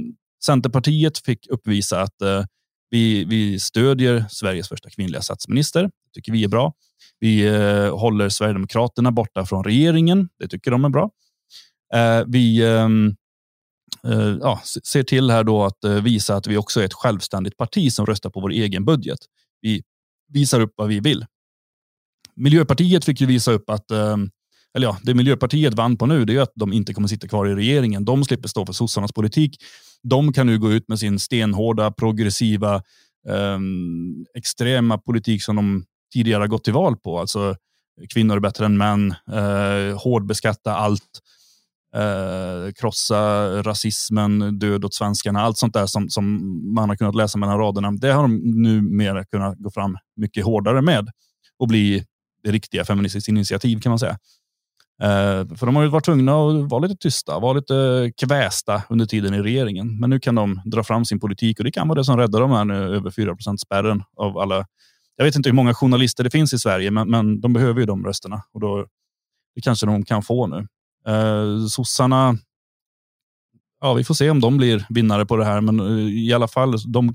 Centerpartiet fick uppvisa att eh, vi, vi stödjer Sveriges första kvinnliga statsminister. Det tycker vi är bra. Vi eh, håller Sverigedemokraterna borta från regeringen. Det tycker de är bra. Eh, vi ehm, eh, ja, ser till här då att visa att vi också är ett självständigt parti som röstar på vår egen budget. Vi visar upp vad vi vill. Miljöpartiet fick ju visa upp att ehm, eller ja, det Miljöpartiet vann på nu det är att de inte kommer sitta kvar i regeringen. De slipper stå för sossarnas politik. De kan nu gå ut med sin stenhårda, progressiva, eh, extrema politik som de tidigare har gått till val på. Alltså kvinnor är bättre än män, eh, hårdbeskatta allt, eh, krossa rasismen, död åt svenskarna. Allt sånt där som, som man har kunnat läsa mellan raderna. Det har de numera kunnat gå fram mycket hårdare med och bli det riktiga feministiskt initiativ kan man säga. Eh, för de har ju varit tvungna att vara lite tysta, vara lite kvästa under tiden i regeringen. Men nu kan de dra fram sin politik och det kan vara det som räddar dem här nu, över 4% spärren av alla. Jag vet inte hur många journalister det finns i Sverige, men, men de behöver ju de rösterna och då det kanske de kan få nu. Eh, sossarna ja, vi får se om de blir vinnare på det här, men eh, i alla fall, de,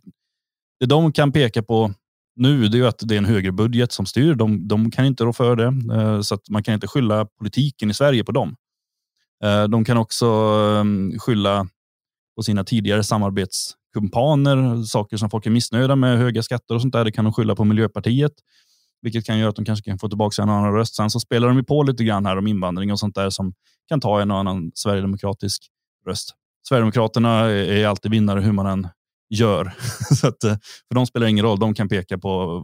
det de kan peka på nu det är att det är en högerbudget som styr. De, de kan inte rå för det, eh, så att man kan inte skylla politiken i Sverige på dem. Eh, de kan också ehm, skylla på sina tidigare samarbetskumpaner, saker som folk är missnöjda med, höga skatter och sånt där. Det kan de skylla på Miljöpartiet, vilket kan göra att de kanske kan få tillbaka en annan röst. Sen så spelar de ju på lite grann här om invandring och sånt där som kan ta en och annan sverigedemokratisk röst. Sverigedemokraterna är alltid vinnare hur man än gör. så att, eh, för de spelar ingen roll. De kan peka på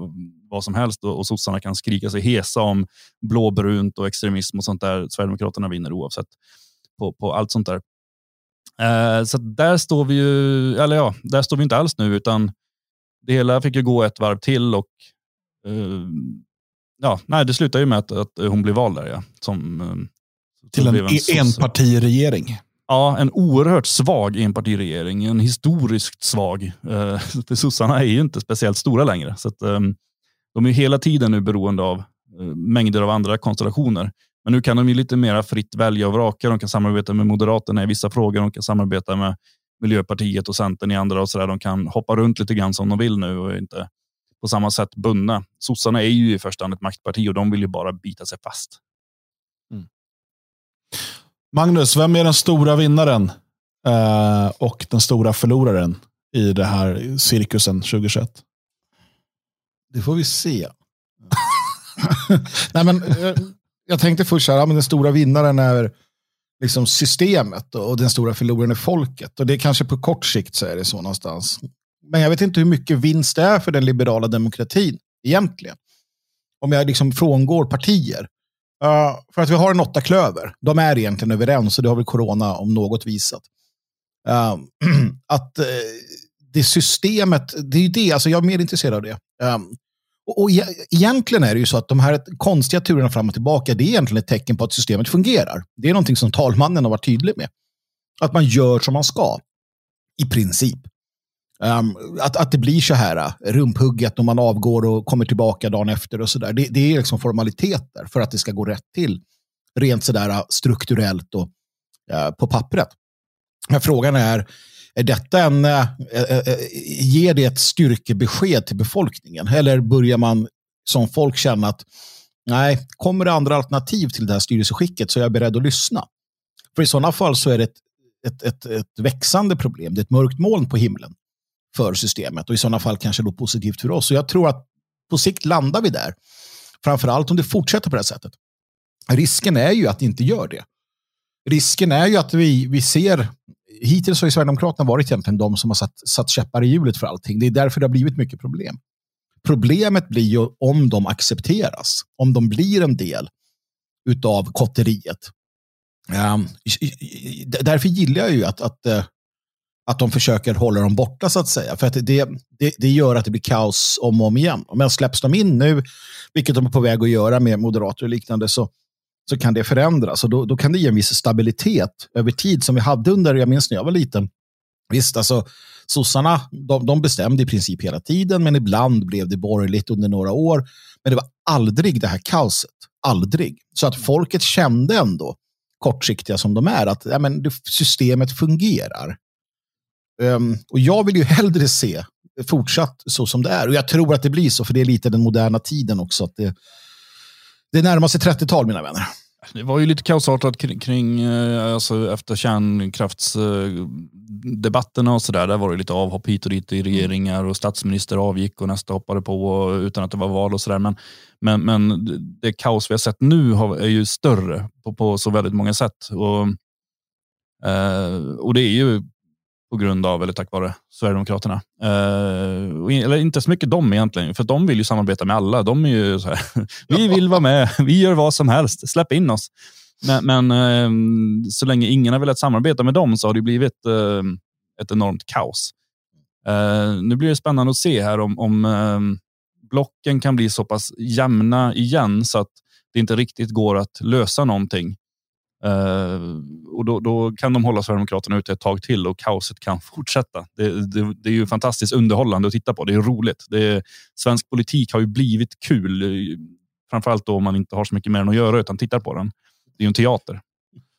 vad som helst och, och sossarna kan skrika sig hesa om blåbrunt och extremism och sånt där. Sverigedemokraterna vinner oavsett på, på allt sånt där. Eh, så där står vi ju, eller ja, där står vi inte alls nu, utan det hela fick ju gå ett varv till och eh, ja, nej, det slutar ju med att, att hon blir vald där. Ja, som, eh, till en, en enpartiregering. Ja, en oerhört svag enpartiregering. En historiskt svag. Eh, sossarna är ju inte speciellt stora längre. Så att, eh, de är hela tiden nu beroende av eh, mängder av andra konstellationer. Men nu kan de ju lite mer fritt välja och vraka. De kan samarbeta med Moderaterna i vissa frågor. De kan samarbeta med Miljöpartiet och Centern i andra. och så där. De kan hoppa runt lite grann som de vill nu och inte på samma sätt bundna. Sossarna är ju i första hand ett maktparti och de vill ju bara bita sig fast. Magnus, vem är den stora vinnaren eh, och den stora förloraren i det här cirkusen 2021? Det får vi se. Nej, men, jag, eh, jag tänkte först här, ja, men den stora vinnaren är liksom systemet och den stora förloraren är folket. Och det är kanske på kort sikt så är det så någonstans. Men jag vet inte hur mycket vinst det är för den liberala demokratin egentligen. Om jag liksom frångår partier. Uh, för att vi har en åtta klöver. De är egentligen överens och det har väl corona om något visat. Uh, att uh, det systemet, det är ju det, alltså jag är mer intresserad av det. Um, och, och e-, egentligen är det ju så att de här konstiga turerna fram och tillbaka, det är egentligen ett tecken på att systemet fungerar. Det är någonting som talmannen har varit tydlig med. Att man gör som man ska. I princip. Um, att, att det blir så här äh, rumphugget och man avgår och kommer tillbaka dagen efter och sådär. Det, det är liksom formaliteter för att det ska gå rätt till. Rent sådär äh, strukturellt och uh, på pappret. Men frågan är, är detta en, uh, uh, ger det ett styrkebesked till befolkningen? Eller börjar man som folk känna att nej, kommer det andra alternativ till det här styrelseskicket så är jag beredd att lyssna. För i sådana fall så är det ett, ett, ett, ett växande problem. Det är ett mörkt moln på himlen för systemet och i sådana fall kanske då positivt för oss. Så jag tror att på sikt landar vi där. Framförallt om det fortsätter på det här sättet. Risken är ju att det inte gör det. Risken är ju att vi, vi ser, hittills har ju Sverigedemokraterna varit egentligen de som har satt, satt käppar i hjulet för allting. Det är därför det har blivit mycket problem. Problemet blir ju om de accepteras, om de blir en del utav kotteriet. Um, därför gillar jag ju att, att uh, att de försöker hålla dem borta så att säga. För att det, det, det gör att det blir kaos om och om igen. Men släpps de in nu, vilket de är på väg att göra med moderater och liknande, så, så kan det förändras. Och då, då kan det ge en viss stabilitet över tid som vi hade under, jag minns när jag var liten. Visst, alltså sossarna, de, de bestämde i princip hela tiden, men ibland blev det borgerligt under några år. Men det var aldrig det här kaoset. Aldrig. Så att folket kände ändå, kortsiktiga som de är, att ja, men, systemet fungerar. Um, och jag vill ju hellre se fortsatt så som det är. Och jag tror att det blir så, för det är lite den moderna tiden också. Att det, det närmar sig 30-tal, mina vänner. Det var ju lite kaosartat kring, kring eh, alltså efter kärnkraftsdebatterna och sådär. Där var det lite avhopp hit och dit i regeringar och statsminister avgick och nästa hoppade på utan att det var val och sådär. Men, men, men det kaos vi har sett nu är ju större på, på så väldigt många sätt. Och, eh, och det är ju på grund av, eller tack vare, Sverigedemokraterna. Eh, eller inte så mycket de egentligen, för de vill ju samarbeta med alla. De är ju så här, vi vill vara med, vi gör vad som helst, släpp in oss. Men, men eh, så länge ingen har velat samarbeta med dem så har det blivit eh, ett enormt kaos. Eh, nu blir det spännande att se här om, om eh, blocken kan bli så pass jämna igen så att det inte riktigt går att lösa någonting. Uh, och då, då, kan de hålla Sverigedemokraterna ute ett tag till och kaoset kan fortsätta. Det, det, det är ju fantastiskt underhållande att titta på. Det är roligt. Det är, svensk politik har ju blivit kul. Eh, framförallt då om man inte har så mycket mer än att göra utan tittar på den. Det är ju en teater.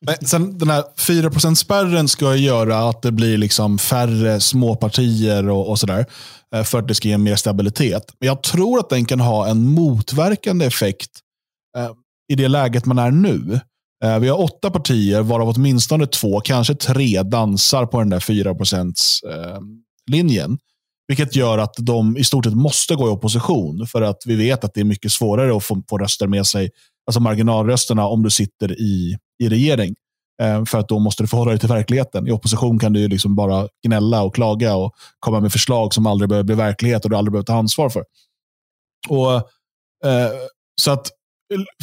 Men sen den här 4 spärren ska göra att det blir liksom färre småpartier och, och sådär. Eh, för att det ska ge mer stabilitet. Men jag tror att den kan ha en motverkande effekt eh, i det läget man är nu. Eh, vi har åtta partier, varav åtminstone två, kanske tre, dansar på den där 4 eh, linjen. Vilket gör att de i stort sett måste gå i opposition. För att vi vet att det är mycket svårare att få, få röster med sig, alltså marginalrösterna, om du sitter i, i regering. Eh, för att då måste du förhålla dig till verkligheten. I opposition kan du ju liksom bara gnälla och klaga och komma med förslag som aldrig behöver bli verklighet och du aldrig behöver ta ansvar för. Och, eh, så att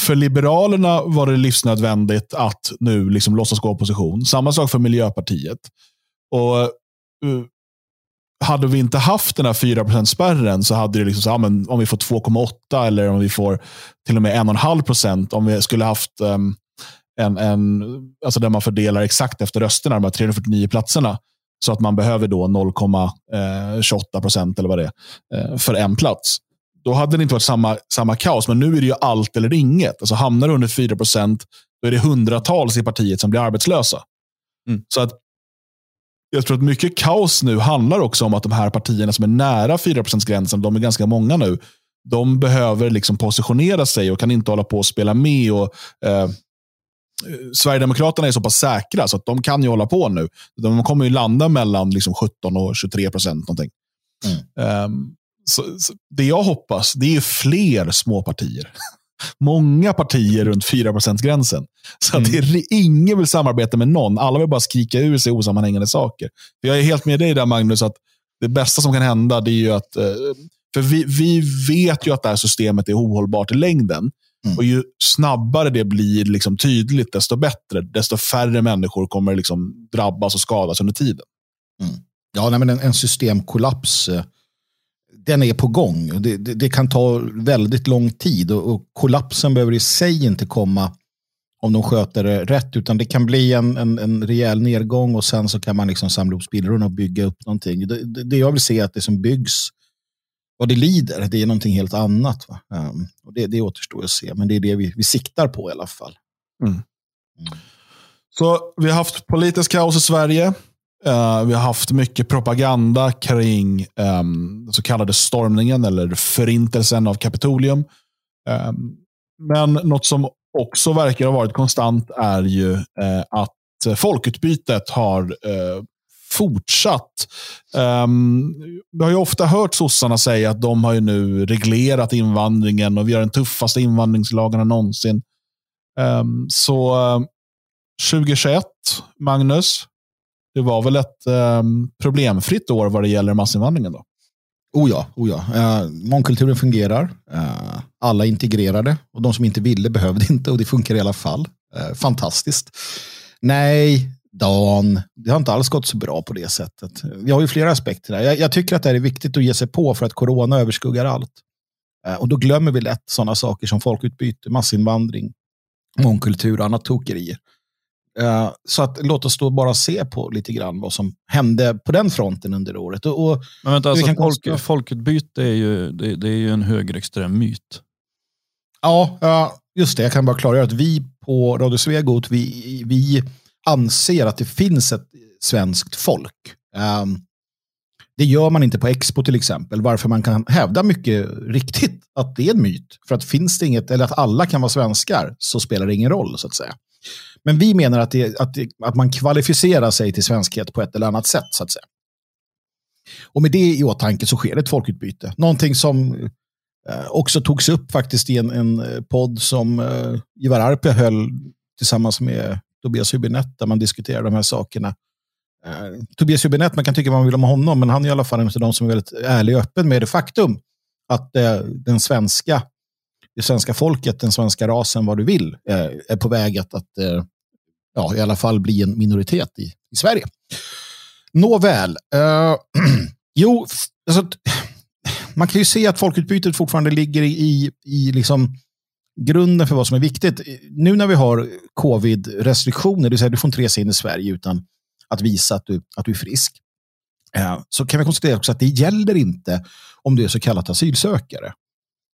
för Liberalerna var det livsnödvändigt att nu liksom låtsas gå opposition. Samma sak för Miljöpartiet. Och uh, hade vi inte haft den här 4% spärren så hade det liksom så, ja, men om vi får 2,8 eller om vi får till och med 1,5 procent. Om vi skulle haft um, en, en, alltså där man fördelar exakt efter rösterna, de här 349 platserna. Så att man behöver då 0,28 eh, procent eller vad det är för en plats. Då hade det inte varit samma, samma kaos, men nu är det ju allt eller inget. Alltså hamnar du under 4 procent, då är det hundratals i partiet som blir arbetslösa. Mm. Så att jag tror att mycket kaos nu handlar också om att de här partierna som är nära 4% gränsen de är ganska många nu, de behöver liksom positionera sig och kan inte hålla på och spela med. och eh, Sverigedemokraterna är så pass säkra så att de kan ju hålla på nu. De kommer ju landa mellan liksom 17 och 23 procent. Mm. Um, så, så, det jag hoppas det är fler småpartier. Många partier runt 4 gränsen Så att mm. det ingen vill samarbeta med någon. Alla vill bara skrika ur sig osammanhängande saker. Jag är helt med dig där Magnus, att det bästa som kan hända det är ju att eh, för vi, vi vet ju att det här systemet är ohållbart i längden. Mm. Och Ju snabbare det blir liksom tydligt, desto bättre. Desto färre människor kommer liksom drabbas och skadas under tiden. Mm. Ja, nej, men en, en systemkollaps eh, den är på gång. Det, det, det, kan ta väldigt lång tid och, och, kollapsen behöver i sig inte komma om de sköter det rätt, utan det kan bli en, en, en rejäl nedgång och sen så kan man liksom samla ihop spillrorna och bygga upp någonting. Det, det, jag vill se är att det som byggs vad det lider, det är någonting helt annat. Um, och det, det återstår att se, men det är det vi, vi siktar på i alla fall. Mm. Mm. Så vi har haft politisk kaos i Sverige. Uh, vi har haft mycket propaganda kring um, så kallade stormningen eller förintelsen av Kapitolium. Um, men något som också verkar ha varit konstant är ju uh, att folkutbytet har uh, fortsatt. Um, vi har ju ofta hört sossarna säga att de har ju nu reglerat invandringen och vi har den tuffaste invandringslagarna någonsin. Um, så 2021, Magnus, det var väl ett um, problemfritt år vad det gäller massinvandringen? då? Oh ja, oh ja. Eh, mångkulturen fungerar. Eh, alla integrerade och de som inte ville behövde inte och det funkar i alla fall. Eh, fantastiskt. Nej, Dan, det har inte alls gått så bra på det sättet. Vi har ju flera aspekter där. Jag, jag tycker att det är viktigt att ge sig på för att corona överskuggar allt. Eh, och då glömmer vi lätt sådana saker som folkutbyte, massinvandring, mångkultur och annat tokerier. Uh, så att, låt oss då bara se på lite grann vad som hände på den fronten under året. Och, och Men vänta, alltså, folk, folkutbyte är ju, det, det, är ju en högerextrem myt. Ja, uh, just det. Jag kan bara klargöra att vi på Radio Svegot, vi, vi anser att det finns ett svenskt folk. Um, det gör man inte på Expo till exempel, varför man kan hävda mycket riktigt att det är en myt. För att finns det inget, eller att alla kan vara svenskar, så spelar det ingen roll så att säga. Men vi menar att, det, att, det, att man kvalificerar sig till svenskhet på ett eller annat sätt. så att säga. Och med det i åtanke så sker det ett folkutbyte. Någonting som eh, också togs upp faktiskt i en, en eh, podd som eh, Ivar Arpe höll tillsammans med Tobias Hübinette där man diskuterar de här sakerna. Eh, Tobias Hübinette, man kan tycka vad man vill om honom, men han är i alla fall en av de som är väldigt ärlig och öppen med det faktum att eh, den svenska det svenska folket, den svenska rasen, vad du vill, eh, är på väg att, att eh, ja, i alla fall bli en minoritet i, i Sverige. Nåväl. Uh, jo, alltså, man kan ju se att folkutbytet fortfarande ligger i, i liksom grunden för vad som är viktigt. Nu när vi har covid-restriktioner, det vill säga du får inte resa in i Sverige utan att visa att du, att du är frisk, eh, så kan vi konstatera också att det gäller inte om du är så kallat asylsökare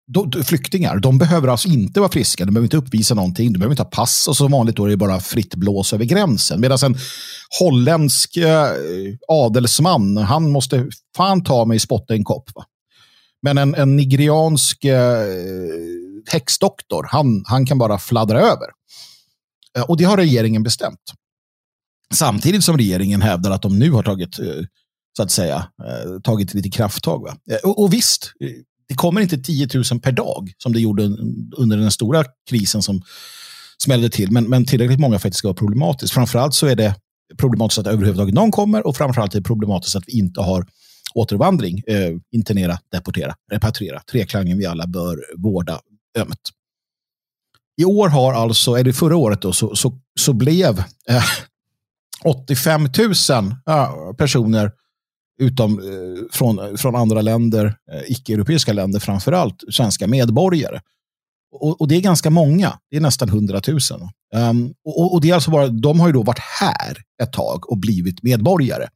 de, flyktingar, de behöver alltså inte vara friska, de behöver inte uppvisa någonting, de behöver inte ha pass och som vanligt då är det bara fritt blås över gränsen. Medan en holländsk eh, adelsman, han måste fan ta mig spotta en kopp. Va? Men en, en nigeriansk eh, häxdoktor, han, han kan bara fladdra över. Eh, och det har regeringen bestämt. Samtidigt som regeringen hävdar att de nu har tagit, eh, så att säga, eh, tagit lite krafttag. Va? Eh, och, och visst, eh, det kommer inte 10 000 per dag som det gjorde under den stora krisen som smällde till. Men, men tillräckligt många för att det ska vara problematiskt. Framförallt så är det problematiskt att överhuvudtaget någon kommer och framförallt är det problematiskt att vi inte har återvandring. Eh, internera, deportera, repatriera. Treklangen vi alla bör vårda ömt. I år har alltså, eller förra året då, så, så, så blev eh, 85 000 eh, personer utom eh, från, från andra länder, eh, icke-europeiska länder framför allt, svenska medborgare. Och, och, det är ganska många, det är nästan 100 000. Um, och, och, det är alltså bara, de har ju då varit här ett tag och blivit medborgare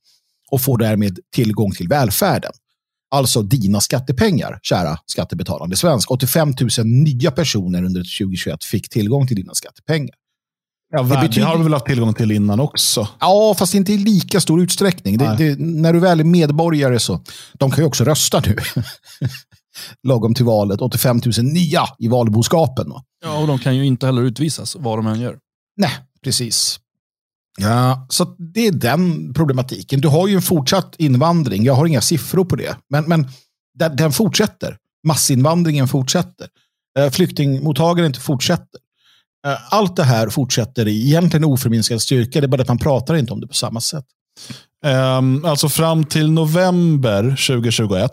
och får därmed tillgång till välfärden. Alltså dina skattepengar, kära skattebetalande svensk. 85 000 nya personer under 2021 fick tillgång till dina skattepengar. Ja, det, betyder... har vi väl haft tillgång till innan också? Ja, fast inte i lika stor utsträckning. Det, det, när du väl är medborgare så, de kan ju också rösta nu. Lagom till valet, 85 000 nya i valboskapen. Ja, och de kan ju inte heller utvisas vad de än gör. Nej, precis. Ja, så det är den problematiken. Du har ju en fortsatt invandring. Jag har inga siffror på det. Men, men den, den fortsätter. Massinvandringen fortsätter. Eh, flyktingmottagandet fortsätter. Eh, allt det här fortsätter i egentligen oförminskad styrka. Det är bara att man pratar inte om det på samma sätt. Um, alltså fram till november 2021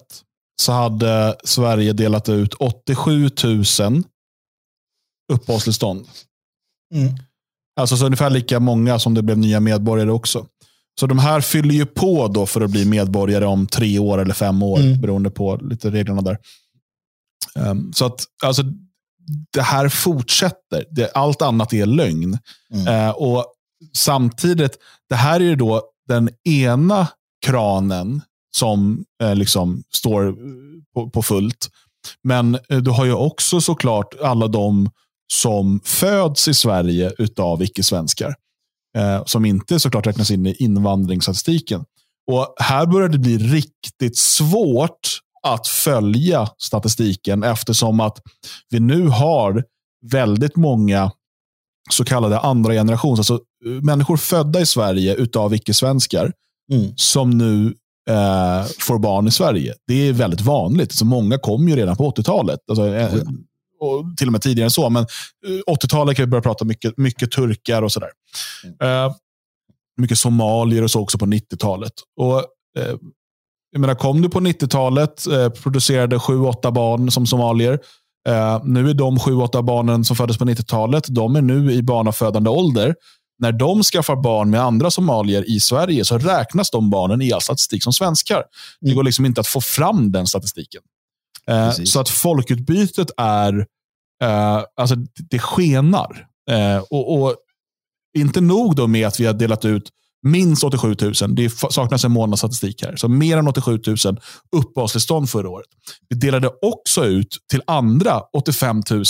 så hade Sverige delat ut 87 000 uppehållstillstånd. Mm. Alltså så ungefär lika många som det blev nya medborgare också. Så de här fyller ju på då för att bli medborgare om tre år eller fem år, mm. beroende på lite reglerna där. Um, så att alltså, det här fortsätter. Det, allt annat är lögn. Mm. Uh, och Samtidigt, det här är då den ena kranen som eh, liksom står på, på, fullt. Men eh, du har ju också såklart alla de som föds i Sverige utav icke-svenskar. Eh, som inte såklart räknas in i invandringsstatistiken. Och här börjar det bli riktigt svårt att följa statistiken eftersom att vi nu har väldigt många så kallade andra generations, alltså eh, människor födda i Sverige utav icke-svenskar mm. som nu eh, får barn i Sverige. Det är väldigt vanligt. Så många kom ju redan på 80-talet. Alltså, eh, och till och med tidigare än så. Men 80-talet eh, kan vi börja prata mycket, mycket turkar och sådär. Mm. Eh, mycket somalier och så också på 90-talet. Och eh, jag menar, kom du på 90-talet, eh, producerade sju, åtta barn som somalier. Eh, nu är de sju, åtta barnen som föddes på 90-talet, de är nu i barnafödande ålder. När de skaffar barn med andra somalier i Sverige så räknas de barnen i all statistik som svenskar. Mm. Det går liksom inte att få fram den statistiken. Eh, så att folkutbytet är, eh, alltså det skenar. Eh, och, och, inte nog då med att vi har delat ut minst 87 000. Det saknas en månads statistik här. Så mer än 87 000 uppehållstillstånd förra året. Vi delade också ut till andra 85 000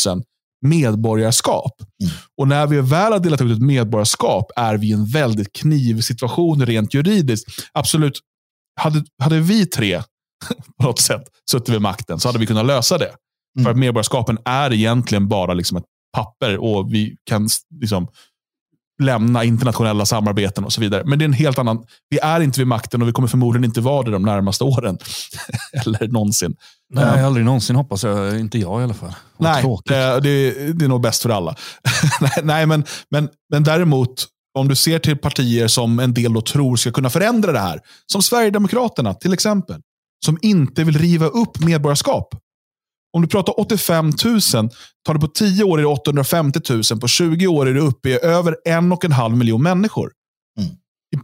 medborgarskap. Mm. Och när vi väl har delat ut ett medborgarskap är vi i en väldigt knivig situation rent juridiskt. Absolut, hade, hade vi tre på något sätt suttit vid makten så hade vi kunnat lösa det. Mm. För att medborgarskapen är egentligen bara liksom ett papper och vi kan liksom lämna internationella samarbeten och så vidare. Men det är en helt annan... Vi är inte vid makten och vi kommer förmodligen inte vara det de närmaste åren. Eller någonsin. Nej, uh, aldrig någonsin hoppas jag. Inte jag i alla fall. nej, det, det, det, är nog bäst för alla. nej, men, men, men däremot, om du ser till partier som en del då tror ska kunna förändra det här. Som Sverigedemokraterna till exempel. Som inte vill riva upp medborgarskap. Om du pratar 85 000, tar det på 10 år är det 850 000. På 20 år är det uppe i över en och en halv miljon människor. Mm.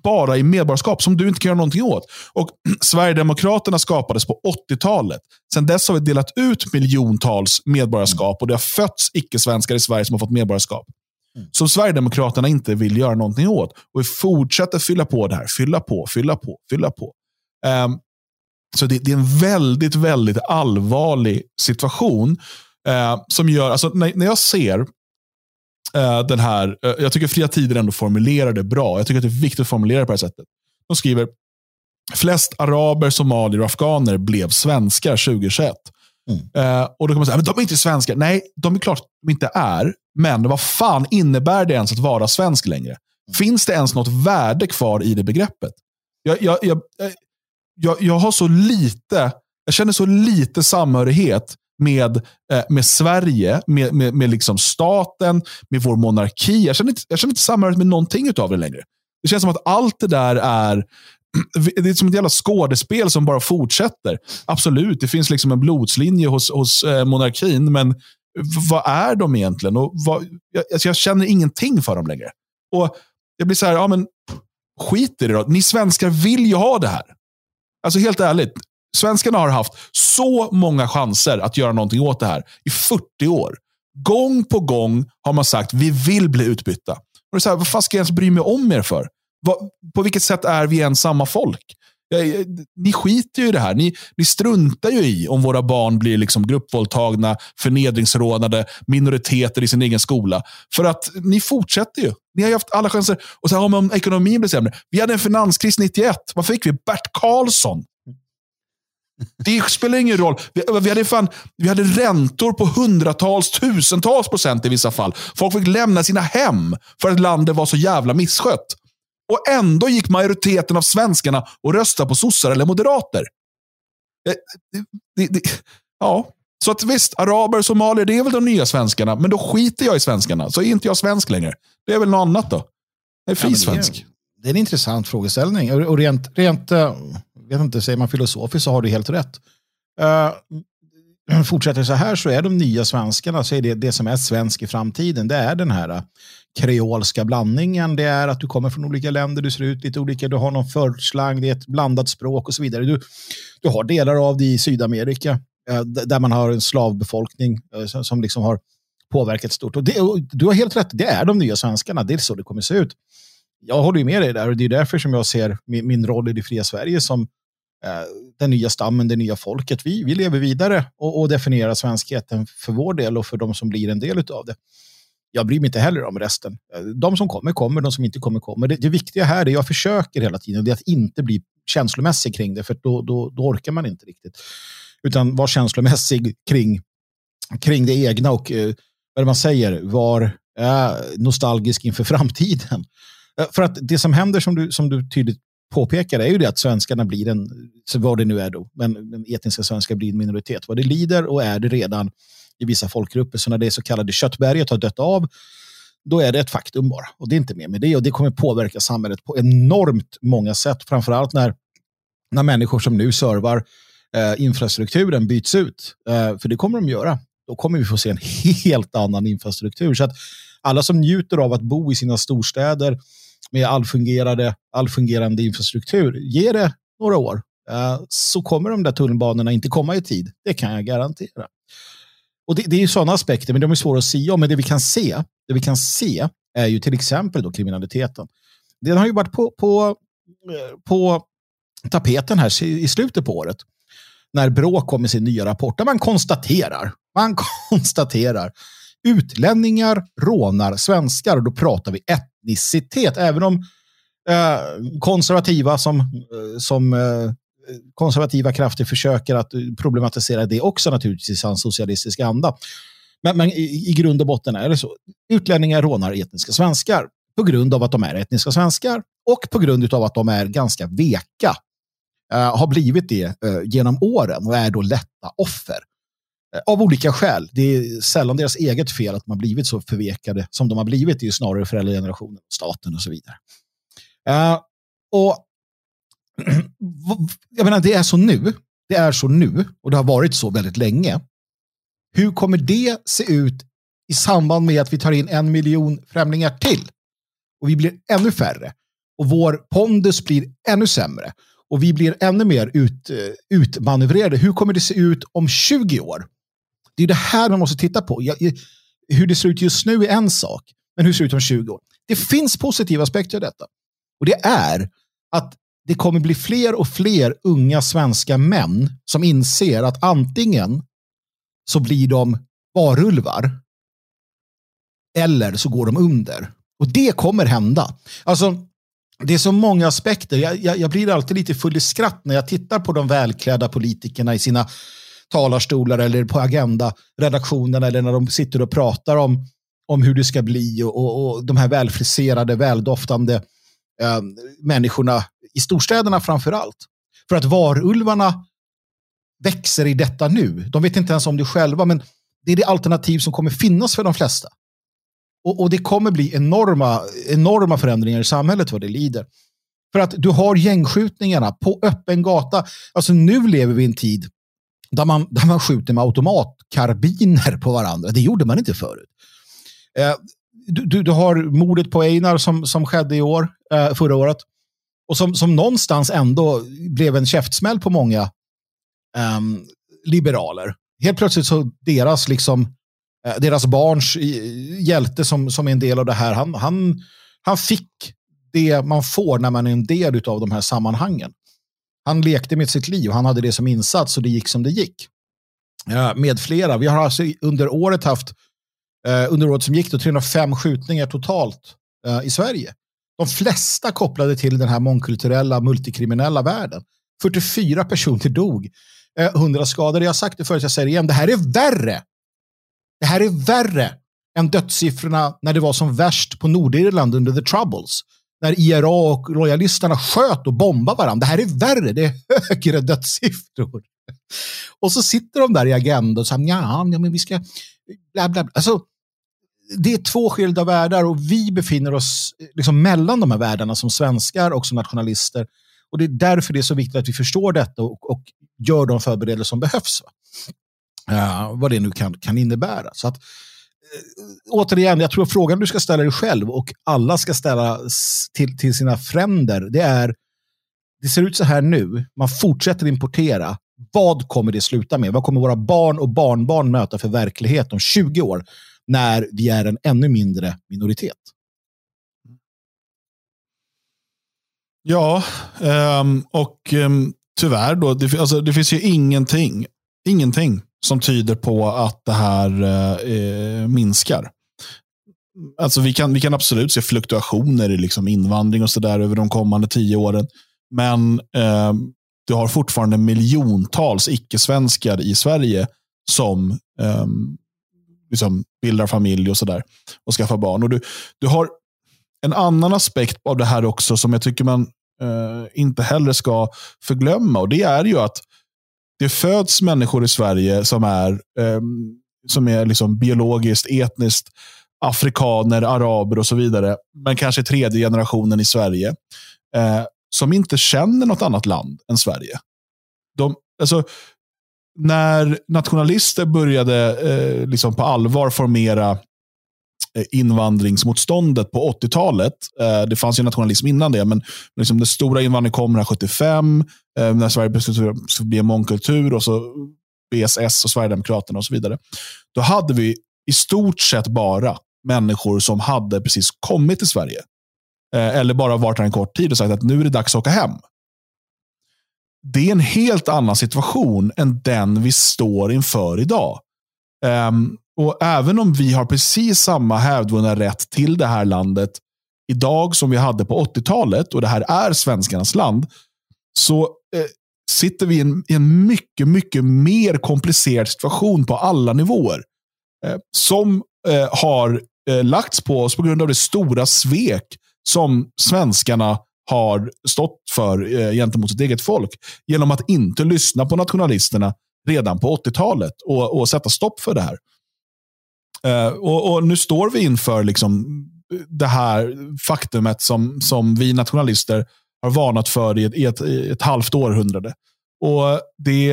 Bara i medborgarskap som du inte kan göra någonting åt. Och Sverigedemokraterna skapades på 80-talet. Sedan dess har vi delat ut miljontals medborgarskap och det har fötts icke-svenskar i Sverige som har fått medborgarskap. Mm. Som Sverigedemokraterna inte vill göra någonting åt. Och vi fortsätter fylla på det här. Fylla på, fylla på, fylla på. Um, Så det, det, är en väldigt, väldigt allvarlig situation. Eh, som gör, alltså, när, när jag ser eh, den här, eh, jag tycker Fria Tider ändå formulerar det bra. Jag tycker att det är viktigt att formulera det på det här sättet. De skriver, flest araber, somalier och afghaner blev svenskar 2021. Mm. Eh, och då kan man säga, men de är inte svenskar. Nej, de är klart de inte är. Men vad fan innebär det ens att vara svensk längre? Mm. Finns det ens något värde kvar i det begreppet? Jag, jag, jag, jag, jag har så lite, jag känner så lite samhörighet med, eh, med Sverige, med, med, med liksom staten, med vår monarki. Jag känner, inte, jag känner inte samhörighet med någonting av det längre. Det känns som att allt det där är det är som ett jävla skådespel som bara fortsätter. Absolut, det finns liksom en blodslinje hos, hos eh, monarkin, men vad är de egentligen? Och vad, jag, alltså jag känner ingenting för dem längre. Och Jag blir så här, ja men skit i det då. Ni svenskar vill ju ha det här. Alltså helt ärligt, svenskarna har haft så många chanser att göra någonting åt det här i 40 år. Gång på gång har man sagt vi vill bli utbytta. Och det är så här, vad fan ska jag ens bry mig om er för? på vilket sätt är vi ens samma folk? Ni skiter ju i det här. Ni, ni struntar ju i om våra barn blir liksom gruppvåldtagna, förnedringsrånade, minoriteter i sin egen skola. För att ni fortsätter ju. Ni har ju haft alla chanser. Och så här, om ekonomin blir sämre. Vi hade en finanskris 91. Vad fick vi? Bert Karlsson. Det spelar ingen roll. Vi, vi, hade fan, vi hade räntor på hundratals, tusentals procent i vissa fall. Folk fick lämna sina hem för att landet var så jävla misskött. Och ändå gick majoriteten av svenskarna och röstade på sossar eller moderater. Eh, det, det, ja, så att visst, araber, och somalier, det är väl de nya svenskarna. Men då skiter jag i svenskarna, så är inte jag svensk längre. Det är väl något annat då. Jag är frisvensk. Ja, det, är en intressant frågeställning. Och rent, rent uh, vet inte, säger man filosofiskt så har du helt rätt. Uh, fortsätter så här så är de nya svenskarna, så är det det som är svensk i framtiden. Det är den här kreolska blandningen. Det är att du kommer från olika länder, du ser ut lite olika, du har någon förslang, det är ett blandat språk och så vidare. Du, du har delar av det i Sydamerika eh, där man har en slavbefolkning eh, som liksom har påverkat stort. Och, det, och du har helt rätt, det är de nya svenskarna, det är så det kommer se ut. Jag håller ju med dig där och det är därför som jag ser min, min roll i det fria Sverige som eh, den nya stammen, det nya folket. Vi, vi lever vidare och, och definierar svenskheten för vår del och för de som blir en del av det jag bryr mig inte heller om resten. Eh, de som kommer, kommer. De som inte kommer, kommer. Det, det viktiga här, det jag försöker hela tiden, det är att inte bli känslomässig kring det, för då, då, då orkar man inte riktigt. Utan vara känslomässig kring, kring det egna och eh, vad man säger, var eh, nostalgisk inför framtiden. Eh, för att det som händer, som du, som du tydligt påpekar, är ju det att svenskarna blir en, vad det nu är då, men den etniska svenska blir en minoritet. Vad det lider och är det redan i vissa folkgrupper. Så när det så kallade köttberget har dött av, då är det ett faktum bara. Och det är inte mer med det. Och det kommer påverka samhället på enormt många sätt. Framförallt när, när människor som nu servar eh, infrastrukturen byts ut. Eh, för det kommer de göra. Då kommer vi få se en helt annan infrastruktur. Så att alla som njuter av att bo i sina storstäder med all fungerande infrastruktur, ge det några år. Eh, så kommer de där tunnelbanorna inte komma i tid. Det kan jag garantera. Och det, det är ju sådana aspekter, men de är svåra att se om. Men det vi kan se, det vi kan se är ju till exempel då kriminaliteten. Den har ju varit på, på, eh, på tapeten här i slutet på året. När Brå kom med sin nya rapport där man konstaterar, man konstaterar utlänningar rånar svenskar. Och då pratar vi etnicitet. Även om eh, konservativa som, eh, som eh, konservativa krafter försöker att eh, problematisera det också naturligtvis i sann socialistisk anda. Men, men i, i, grund och botten är det så. Utlänningar rånar etniska svenskar på grund av att de är etniska svenskar och på grund av att de är ganska veka. Uh, har blivit det uh, genom åren och är då lätta offer. Uh, av olika skäl. Det är sällan deras eget fel att de har blivit så förvekade som de har blivit. Det är snarare föräldragenerationen, staten och så vidare. och jag menar, det är så nu. Det är så nu och det har varit så väldigt länge. Hur kommer det se ut i samband med att vi tar in en miljon främlingar till? Och vi blir ännu färre. Och vår pondus blir ännu sämre. Och vi blir ännu mer ut, eh, utmanövrerade. Hur kommer det se ut om 20 år? Det är det här man måste titta på. Jag, hur det ser ut just nu är en sak. Men hur ser det ut om 20 år? Det finns positiva aspekter av detta. Och det är att det kommer bli fler och fler unga svenska män som inser att antingen så blir de varulvar eller så går de under. Och det kommer hända. Alltså, det är så många aspekter. Jag, jag, jag, blir alltid lite full i skratt när jag tittar på de välklädda politikerna i sina talarstolar eller på Agenda-redaktionerna eller när de sitter och pratar om, om hur det ska bli och, och, och de här välfriserade, väldoftande eh, människorna i storstäderna framför allt. För att varulvarna växer i detta nu. De vet inte ens om det själva, men det är det alternativ som kommer finnas för de flesta. Och, och det kommer bli enorma, enorma förändringar i samhället vad det lider. För att du har gängskjutningarna på öppen gata. Alltså nu lever vi i en tid där man, där man skjuter med automatkarbiner på varandra. Det gjorde man inte förut. Eh, du, du, du, har mordet på Einar som, som skedde i år, eh, förra året. Och som, som någonstans ändå blev en käftsmäll på många um, liberaler. Helt plötsligt så deras liksom eh, deras barns hjälte som, som är en del av det här, han, han, han fick det man får när man är en del av de här sammanhangen. Han lekte med sitt liv, han hade det som insats och det gick som det gick. Med flera. Vi har alltså under året haft, eh, under året som gick, då, 305 skjutningar totalt eh, i Sverige. De flesta kopplade till den här mångkulturella, multikriminella världen. 44 personer dog, eh, 100 skadade. Jag har sagt det förut, jag säger det igen, det här är värre det här är värre än dödssiffrorna när det var som värst på Nordirland under the troubles. När IRA och lojalisterna sköt och bombade varandra. Det här är värre, det är högre dödssiffror. Och så sitter de där i Agenda och säger ja, men vi ska... Bla, bla, bla. Alltså, det är två skilda världar och vi befinner oss eh, liksom mellan de här världarna som svenskar och som nationalister. Och det är därför det är så viktigt att vi förstår detta och, och gör de förberedelser som behövs. Va? Uh, vad det nu kan, kan innebära. Så att, uh, återigen, jag tror frågan du ska ställa dig själv och alla ska ställa till, till sina fränder, det är det ser ut så här nu, man fortsätter importera. Vad kommer det sluta med? Vad kommer våra barn och barnbarn möta för verklighet om 20 år när vi är en ännu mindre minoritet? Ja, ehm, och ehm, tyvärr då, det, alltså, det finns ju ingenting, ingenting som tyder på att det här eh, eh, minskar. Alltså vi kan, vi kan absolut se fluktuationer i liksom invandring och så där över de kommande tio åren. Men eh, du har fortfarande miljontals icke-svenskar i Sverige som eh, liksom bildar familj och sådär och skaffar barn. Och du, du har en annan aspekt av det här också som jag tycker man eh, inte heller ska förglömma. Och Det är ju att det föds människor i Sverige som är, eh, som är liksom biologiskt, etniskt afrikaner, araber och så vidare. Men kanske tredje generationen i Sverige. Eh, som inte känner något annat land än Sverige. De, alltså, när nationalister började eh, liksom på allvar formera eh, invandringsmotståndet på 80-talet. Eh, det fanns ju nationalism innan det, men liksom den stora invandringen kom här 75, eh, när Sverige beslutade sig bli en mångkultur och så BSS och Sverigedemokraterna och så vidare. Då hade vi i stort sett bara människor som hade precis kommit till Sverige. Eh, eller bara varit här en kort tid och sagt att nu är det dags att åka hem. Det är en helt annan situation än den vi står inför idag. Um, och även om vi har precis samma hävdvunna rätt till det här landet idag som vi hade på 80-talet och det här är svenskarnas land, så eh, sitter vi i en, i en, mycket, mycket mer komplicerad situation på alla nivåer. Eh, som eh, har eh, lagts på oss på grund av det stora svek som svenskarna har stått för eh, gentemot sitt eget folk. Genom att inte lyssna på nationalisterna redan på 80-talet och, och sätta stopp för det här. Eh, och, och, Nu står vi inför liksom det här faktumet som, som vi nationalister har varnat för i ett, i ett, i ett halvt århundrade. Och det,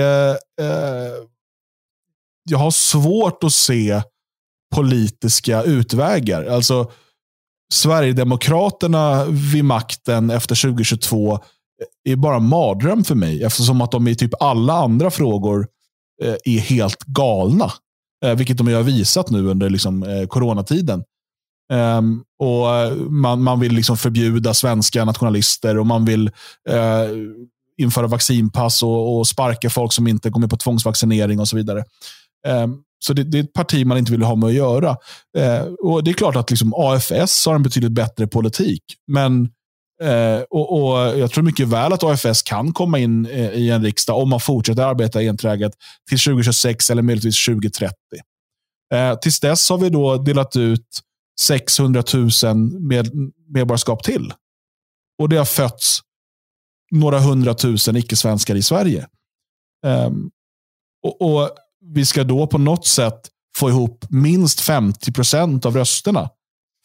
eh, jag har svårt att se politiska utvägar. Alltså, Sverigedemokraterna vid makten efter 2022 är bara en mardröm för mig eftersom att de i typ alla andra frågor eh, är helt galna. Eh, vilket de har visat nu under liksom, eh, coronatiden. Um, och man, man vill liksom förbjuda svenska nationalister och man vill uh, införa vaccinpass och, och, sparka folk som inte kommer på tvångsvaccinering och så vidare. Um, så det, det, är ett parti man inte vill ha med att göra. Eh, och Det är klart att liksom AFS har en betydligt bättre politik. Men eh, och, och, Jag tror mycket väl att AFS kan komma in eh, i en riksdag om man fortsätter arbeta enträget till 2026 eller möjligtvis 2030. Eh, tills dess har vi då delat ut 600 000 med, medborgarskap till. Och det har fötts några hundratusen icke-svenskar i Sverige. Um, och, och, vi ska då på något sätt få ihop minst 50 procent av rösterna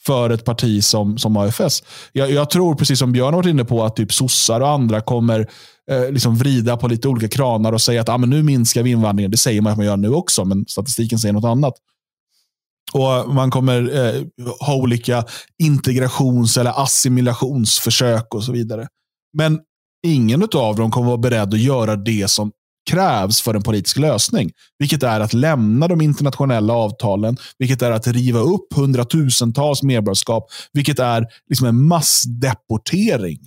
för ett parti som, som AFS. Jag, jag, tror, precis som Björn har varit inne på, att typ sossar och andra kommer eh, liksom vrida på lite olika kranar och säga att ah, men nu minskar vi invandringen. Det säger man att man gör nu också, men statistiken säger något annat. Och Man kommer eh, ha olika integrations eller assimilationsförsök och så vidare. Men ingen av dem kommer vara beredd att göra det som krävs för en politisk lösning. Vilket är att lämna de internationella avtalen, vilket är att riva upp hundratusentals medborgarskap, vilket är liksom en massdeportering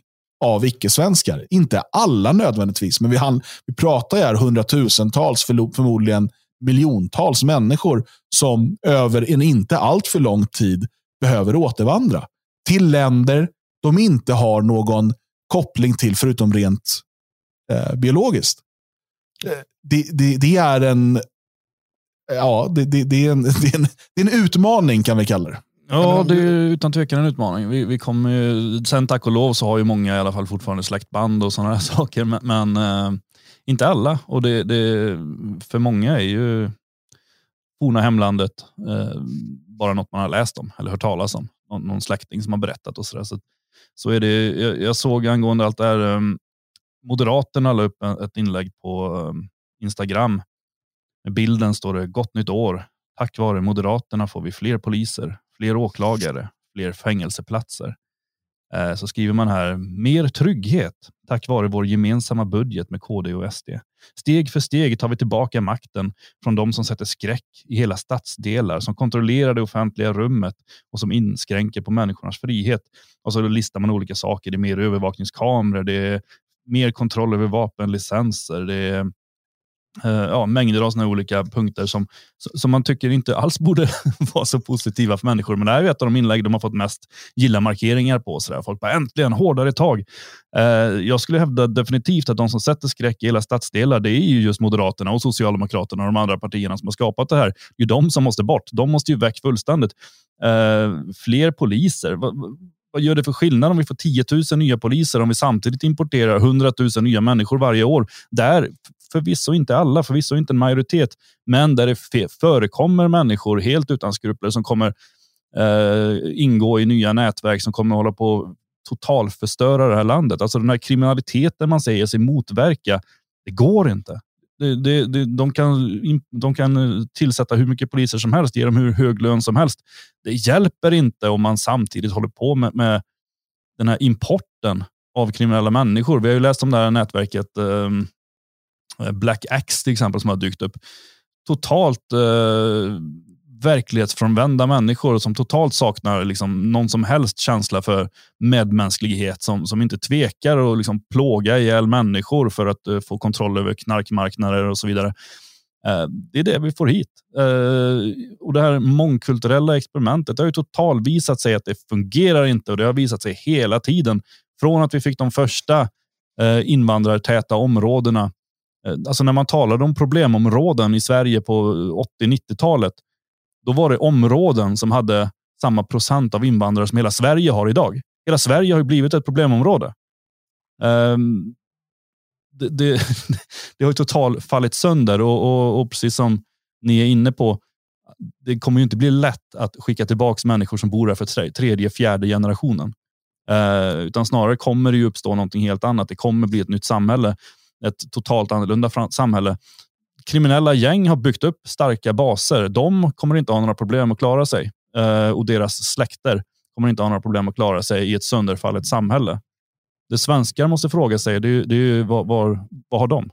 av icke-svenskar. Inte alla nödvändigtvis, men vi, hann, vi pratar här hundratusentals, förmodligen miljontals människor som över en inte alltför lång tid behöver återvandra till länder de inte har någon koppling till förutom rent eh, biologiskt. Eh, det, det, det, är en Ja, det, det, det, är en, det, är en, det är en utmaning kan vi kalla det. Ja, det är utan tvekan en utmaning. Vi, vi kommer, sen tack och lov så har ju många i alla fall fortfarande släktband och sådana här saker. Men, men eh, inte alla. Och det, det, för många är ju forna hemlandet eh, bara något man har läst om eller hört talas om. Någon, någon släkting som har berättat och sådär. Så, så är det, jag, jag såg angående allt det här, um, Moderaterna la upp ett inlägg på ehm, Instagram. Med bilden står det Gott nytt år. Tack vare Moderaterna får vi fler poliser, fler åklagare, fler fängelseplatser. Eh, så skriver man här, mer trygghet tack vare vår gemensamma budget med KD och SD. Steg för steg tar vi tillbaka makten från de som sätter skräck i hela stadsdelar, som kontrollerar det offentliga rummet och som inskränker på människornas frihet. Och så listar man olika saker. Det är mer övervakningskameror, det är mer kontroll över vapenlicenser, det är eh, ja, mängder av såna olika punkter som, som man tycker inte alls borde vara så positiva för människor. Men det här är ett av de inlägg de har fått mest gilla-markeringar på. Så där. Folk bara äntligen hårdare tag. Eh, jag skulle hävda definitivt att de som sätter skräck i hela stadsdelar, det är ju just Moderaterna och Socialdemokraterna och de andra partierna som har skapat det här. Det är de som måste bort. De måste ju väck fullständigt. Eh, fler poliser vad gör det för skillnad om vi får 10 000 nya poliser om vi samtidigt importerar 100 000 nya människor varje år? Där förvisso inte alla, förvisso inte en majoritet, men där det förekommer människor helt utan skrupler som kommer eh, ingå i nya nätverk som kommer hålla på totalförstöra det här landet. Alltså den här kriminaliteten man säger sig motverka, det går inte. Det, det, det, de, kan, de kan eh, tillsätta hur mycket poliser som helst, ge dem hur hög lön som helst. Det hjälper inte om man samtidigt håller på med, med den här importen av kriminella människor. Vi har ju läst om det här nätverket eh, eh Black Axe till exempel som har dykt upp. Totalt eh, verklighetsfrånvända människor som totalt saknar liksom någon som helst känsla för medmänsklighet, som, som inte tvekar att liksom plåga ihjäl människor för att uh, få kontroll över knarkmarknader och så vidare. Uh, det är det vi får hit. Uh, och Det här mångkulturella experimentet har ju totalvisat sig att det fungerar inte och det har visat sig hela tiden. Från att vi fick de första invandrartäta områdena Alltså när man talade om problemområden i Sverige på 80-90-talet då var det områden som hade samma procent av invandrare som hela Sverige har idag. Hela Sverige har blivit ett problemområde. Um, det, det, det, har totalt fallit sönder och, och, och, precis som ni är inne på, det kommer ju inte bli lätt att skicka tillbaka människor som bor här för tredje, fjärde generationen. Uh, utan snarare kommer det ju uppstå någonting helt annat. Det kommer bli ett nytt samhälle, ett totalt annorlunda samhälle kriminella gäng har byggt upp starka baser. De kommer inte ha några problem att klara sig eh, och deras släkter kommer inte ha några problem att klara sig i ett sönderfallet samhälle. Det svenskar måste fråga sig, det är, det är var, var, vad har de?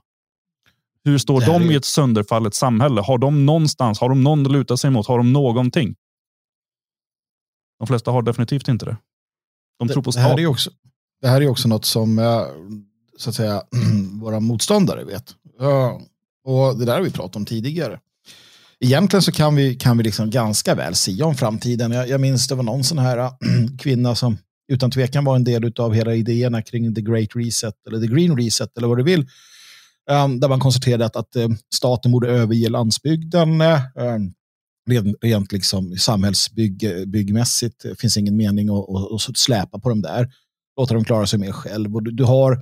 Hur står de i ett sönderfallet samhälle? Har de någonstans, har de någon att luta sig mot? Har de någonting? De flesta har definitivt inte det. De tror på det, här är också, det här är också något som så att säga, våra motståndare vet. Ja, och Det där har vi pratat om tidigare. Egentligen så kan vi, kan vi liksom ganska väl sia om framtiden. Jag, jag minns det var någon sån här äh, kvinna som utan tvekan var en del av hela idéerna kring the great reset eller the green reset eller vad du vill. Um, där man konstaterade att, att uh, staten borde överge landsbygden. Uh, rent, rent liksom samhällsbyggmässigt det finns ingen mening att, att, att släpa på dem där. Låta dem klara sig mer själv. Och du, du har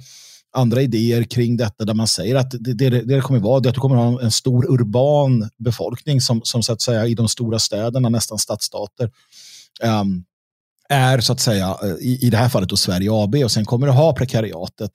andra idéer kring detta där man säger att det, det, det kommer vara det att du kommer ha en stor urban befolkning som, som så att säga i de stora städerna, nästan stadsstater, um, är så att säga eh, i, i det här fallet då Sverige AB och sen kommer du ha prekariatet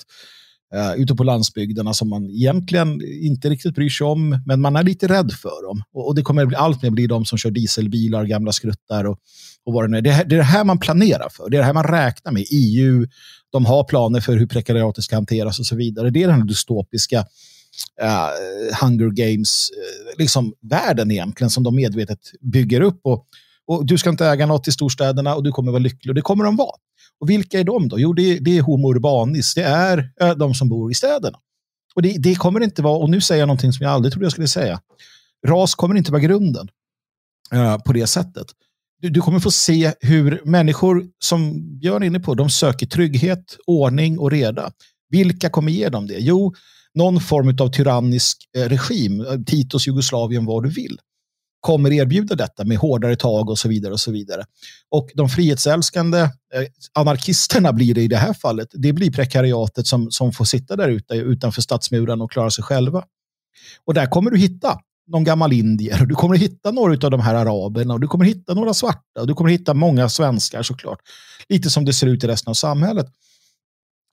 uh, ute på landsbygderna som man egentligen inte riktigt bryr sig om men man är lite rädd för dem och, och det kommer bli, allt mer bli de som kör dieselbilar, gamla skruttar och, och vad det nu är. Det, är. det är det här man planerar för, det är det här man räknar med. EU, de har planer för hur prekariatet ska hanteras och så vidare. Det är den här dystopiska uh, Hunger Games-världen uh, liksom, egentligen som de medvetet bygger upp. Och, och Du ska inte äga något i storstäderna och du kommer vara lycklig och det kommer de vara. Och vilka är de då? Jo, det är, det är homo urbanis. Det är uh, de som bor i städerna. Och det, det, kommer inte vara, och nu säger jag någonting som jag aldrig trodde jag skulle säga. Ras kommer inte vara grunden uh, på det sättet du, du kommer få se hur människor, som Björn är inne på, de söker trygghet, ordning och reda. Vilka kommer ge dem det? Jo, någon form av tyrannisk eh, regim, eh, Titos Jugoslavien, vad du vill, kommer erbjuda detta med hårdare tag och så vidare. Och så vidare. Och de frihetsälskande eh, anarkisterna blir det i det här fallet. Det blir prekariatet som, som får sitta där ute utanför stadsmuren och klara sig själva. Och där kommer du hitta någon gammal indier. Du kommer hitta några av de här araberna och du kommer hitta några svarta och du kommer hitta många svenskar såklart. Lite som det ser ut i resten av samhället.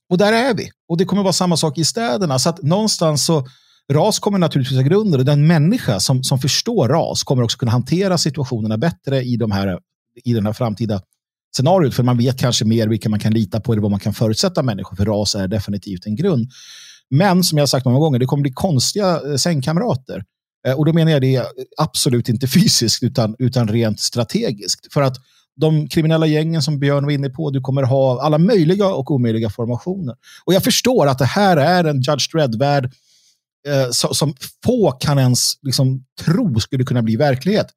Och där är vi. Och det kommer vara samma sak i städerna. Så att någonstans så ras kommer naturligtvis ha grunder och den människa som, som förstår ras kommer också kunna hantera situationerna bättre i, de här, i den här framtida scenariot. För man vet kanske mer vilka man kan lita på eller vad man kan förutsätta människor. För ras är definitivt en grund. Men som jag sagt många gånger, det kommer bli konstiga eh, sängkamrater. Eh, och då menar jag det absolut inte fysiskt utan, utan rent strategiskt. För att de kriminella gängen som Björn var inne på, du kommer ha alla möjliga och omöjliga formationer. Och jag förstår att det här är en Judge Dredd-värld eh, som få kan ens liksom, tro skulle kunna bli verklighet.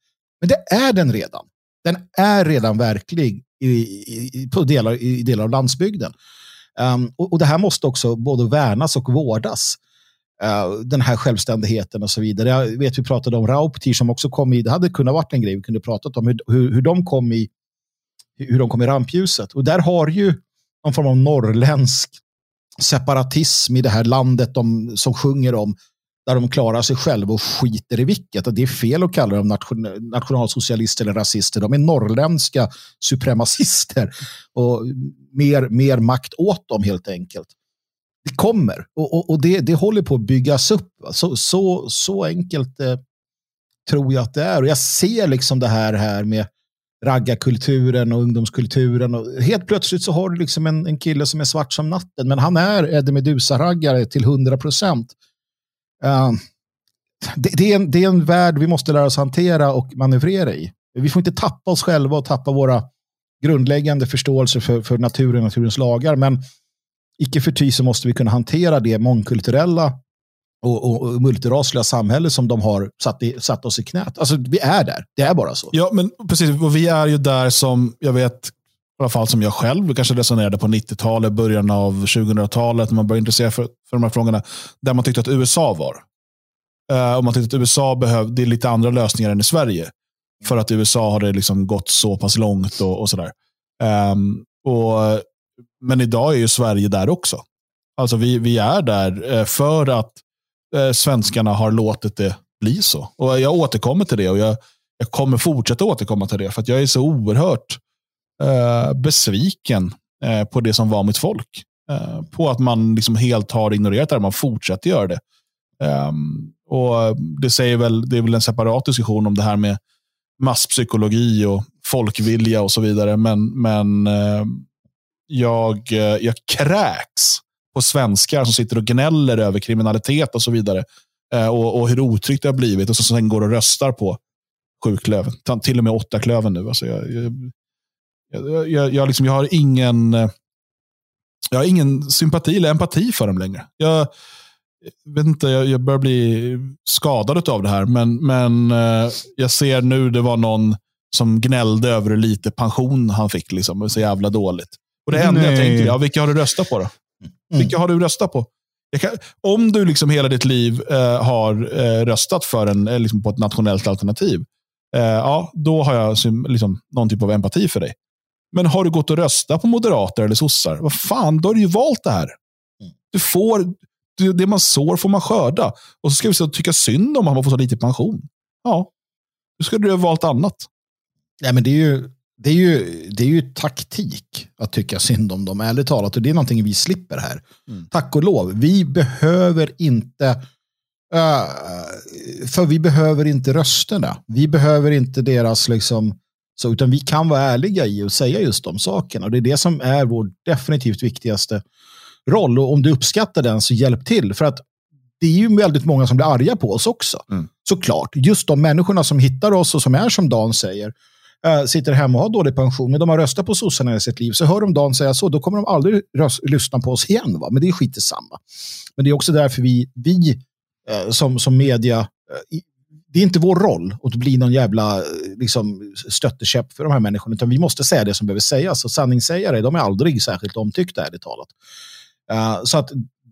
Men det är den redan. Den är redan verklig i, i, på delar, i delar av landsbygden. Um, och, och, det här måste också både värnas och vårdas. Uh, den här självständigheten och så vidare. Jag vet vi pratade om Rauptir som också kom i, det hade kunnat varit en grej vi kunde pratat om, hur, hur, hur, de kom i hur de kom i rampljuset. Och där har ju någon form av norrländsk separatism i det här landet de, som sjunger om där de klarar sig själva och skiter i vilket. Och det är fel att kalla dem nation, nationalsocialister eller rasister. De är norrländska supremacister och mer, mer makt åt dem helt enkelt det kommer och, och, och det, det håller på att byggas upp. Så, så, så enkelt eh, tror jag att det är. Och jag ser liksom det här, här med raggarkulturen och ungdomskulturen. Och helt plötsligt så har du liksom en, en kille som är svart som natten, men han är Eddie Medusa-raggare till 100 procent. Uh, det, det, är en, det är en värld vi måste lära oss hantera och manövrera i. Vi får inte tappa oss själva och tappa våra grundläggande förståelser för, för naturen och naturens lagar, men icke förty så måste vi kunna hantera det mångkulturella och, och, och multirasliga samhälle som de har satt, i, satt oss i knät. Alltså, vi är där. Det är bara så. Ja, men precis. Och vi är ju där som, jag vet, i alla fall som jag själv kanske resonerade på 90-talet, början av 2000-talet, när man började intressera för, för de här frågorna, där man tyckte att USA var. Uh, och man tyckte att USA behövde lite andra lösningar än i Sverige. För att i USA har det liksom gått så pass långt och, och sådär. Um, och men idag är ju Sverige där också. Alltså vi, vi är där eh, för att eh, svenskarna har låtit det bli så. Och Jag återkommer till det och jag, jag kommer fortsätta återkomma till det. För att jag är så oerhört eh, besviken eh, på det som var mitt folk. Eh, på att man liksom helt har ignorerat det. Man fortsätter göra det. Ehm, och det, säger väl, det är väl en separat diskussion om det här med masspsykologi och folkvilja och så vidare. Men, men eh, jag, eh, jag kräks på svenskar som sitter och gnäller över kriminalitet och så vidare. Eh, och, och hur otryggt det har blivit och som sen går och röstar på sjuklöven. Till och med åtta klöven nu. Alltså jag, jag, Jag, jag, jag, liksom, jag har ingen jag har ingen sympati eller empati för dem längre. Jag, vet inte, jag, jag börjar bli skadad av det här, men, men eh, jag ser nu det var någon som gnällde över hur lite pension han fick. Liksom, så jävla dåligt. Och det enda jag tänkte, ja, vilka har du röstat på då? Mm. Vilka har du röstat på? Kan, om du liksom hela ditt liv eh, har eh, röstat för en, eh, liksom på ett nationellt alternativ, eh, ja, då har jag liksom, någon typ av empati för dig. Men har du gått och röstat på moderater eller sossar, vad fan, då har du ju valt det här. Mm. Du får, det man sår får man skörda. Och så ska vi så tycka synd om att man får så lite pension. Ja, då skulle du ha valt annat. Nej, men det är ju, det är ju, det är ju taktik att tycka synd om dem, ärligt talat. Och det är någonting vi slipper här. Mm. Tack och lov. Vi behöver inte uh, för vi behöver inte rösterna. Vi behöver inte deras liksom, så, utan vi kan vara ärliga i att säga just de sakerna. Och det är det som är vår definitivt viktigaste roll. Och om du uppskattar den så hjälp till. För att det är ju väldigt många som blir arga på oss också. Mm. Såklart. Just de människorna som hittar oss och som är som Dan säger, äh, sitter hemma och har dålig pension, men de har röstat på sossarna i sitt liv, så hör de Dan säga så, då kommer de aldrig lyssna på oss igen. Va? Men det är skit samma. Men det är också därför vi, vi äh, som, som media, äh, det är inte vår roll att bli någon jävla liksom, stöttekäpp för de här människorna, utan vi måste säga det som behöver sägas. Och sanningssägare, de är aldrig särskilt omtyckta, ärligt talat. Uh, så att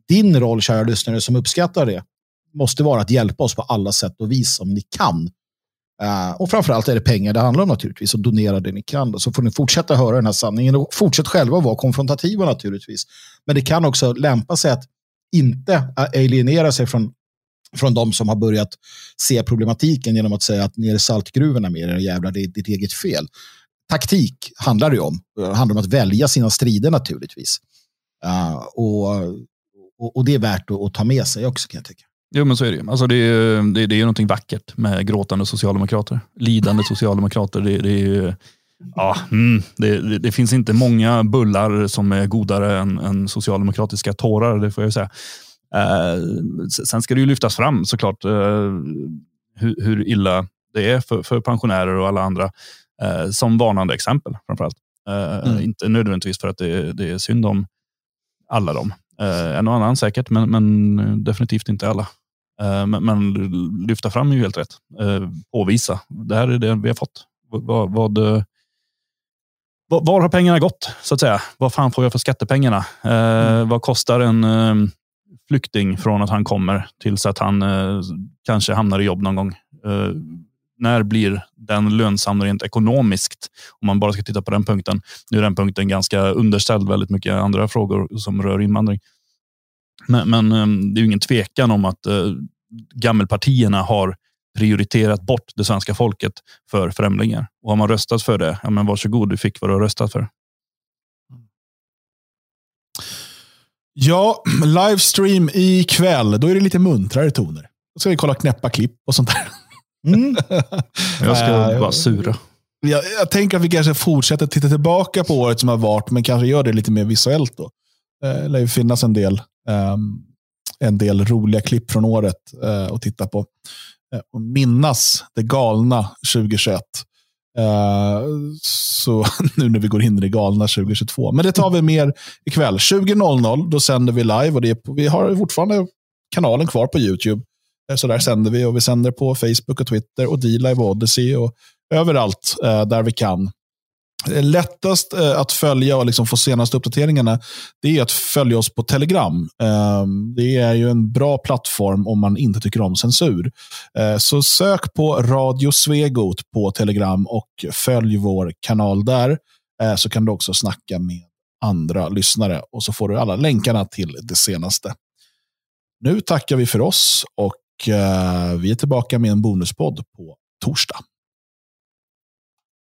din roll, kära lyssnare, som uppskattar det, måste vara att hjälpa oss på alla sätt och vis som ni kan. Uh, och framförallt är det pengar det handlar om naturligtvis, och donera det ni kan. Då, så får ni fortsätta höra den här sanningen och fortsätt själva vara konfrontativa naturligtvis. Men det kan också lämpa sig att inte alienera sig från från de som har börjat se problematiken genom att säga att ner i saltgruvorna med era jävlar, det är ditt eget fel. Taktik handlar det om. Det handlar om att välja sina strider naturligtvis. Uh, och, och, och, det är värt att, att, ta med sig också kan jag tycka. Jo, men så är det. Alltså det, är, det, det är någonting vackert med gråtande socialdemokrater. Lidande socialdemokrater. Det, det är Ja, mm, det, det, finns inte många bullar som är godare än, än socialdemokratiska tårar, det får jag säga. Eh, sen ska det ju lyftas fram såklart eh, hur, hur, illa det är för, för pensionärer och alla andra eh, som varnande exempel framförallt. Eh, mm. Inte nödvändigtvis för att det, det är synd om alla dem. Eh, en och annan säkert, men, men definitivt inte alla. Eh, men, men, lyfta fram är ju helt rätt. Eh, påvisa. Det här är det vi har fått. Vad, vad, var har pengarna gått? så att säga? Vad fan får jag för skattepengarna? Eh, mm. Vad kostar en eh, flykting från att han kommer tills att han eh, kanske hamnar i jobb någon gång? När blir den lönsam rent ekonomiskt? Om man bara ska titta på den punkten. Nu är den punkten ganska underställd väldigt mycket andra frågor som rör invandring. Men, men ehm, det är ingen tvekan om att eh, gammelpartierna har prioriterat bort det svenska folket för främlingar. Och har man röstat för det, ja men varsågod, du fick vad du har röstat för. Ja, livestream ikväll. Då är det lite muntrare toner. Då ska vi kolla knäppa klipp och sånt där. Mm. jag ska uh, bara sura. Jag, jag, tänker att vi kanske fortsätter titta tillbaka på året som har varit, men kanske gör det lite mer visuellt. då. Eh, det lär ju finnas en del, um, en del roliga klipp från året uh, att titta på. Uh, och minnas det galna 2021. Uh, så nu när vi går in i det galna 2022. Men det tar vi mer ikväll. 20.00 då sänder vi live och det är, vi har fortfarande kanalen kvar på YouTube. Eh, så där sänder vi och vi sänder på Facebook och Twitter och D-Live och Odyssey och överallt eh, där vi kan. Eh, lättast att följa och liksom få senaste uppdateringarna det är att följa oss på Telegram. Ehm, det är ju en bra plattform om man inte tycker om censur. så sök på Radio Svegot på Telegram och följ vår kanal där. så kan du också snacka med andra lyssnare och så får du alla länkarna till det senaste. Nu tackar vi för oss och Eh, vi är tillbaka med en bonuspodd på torsdag.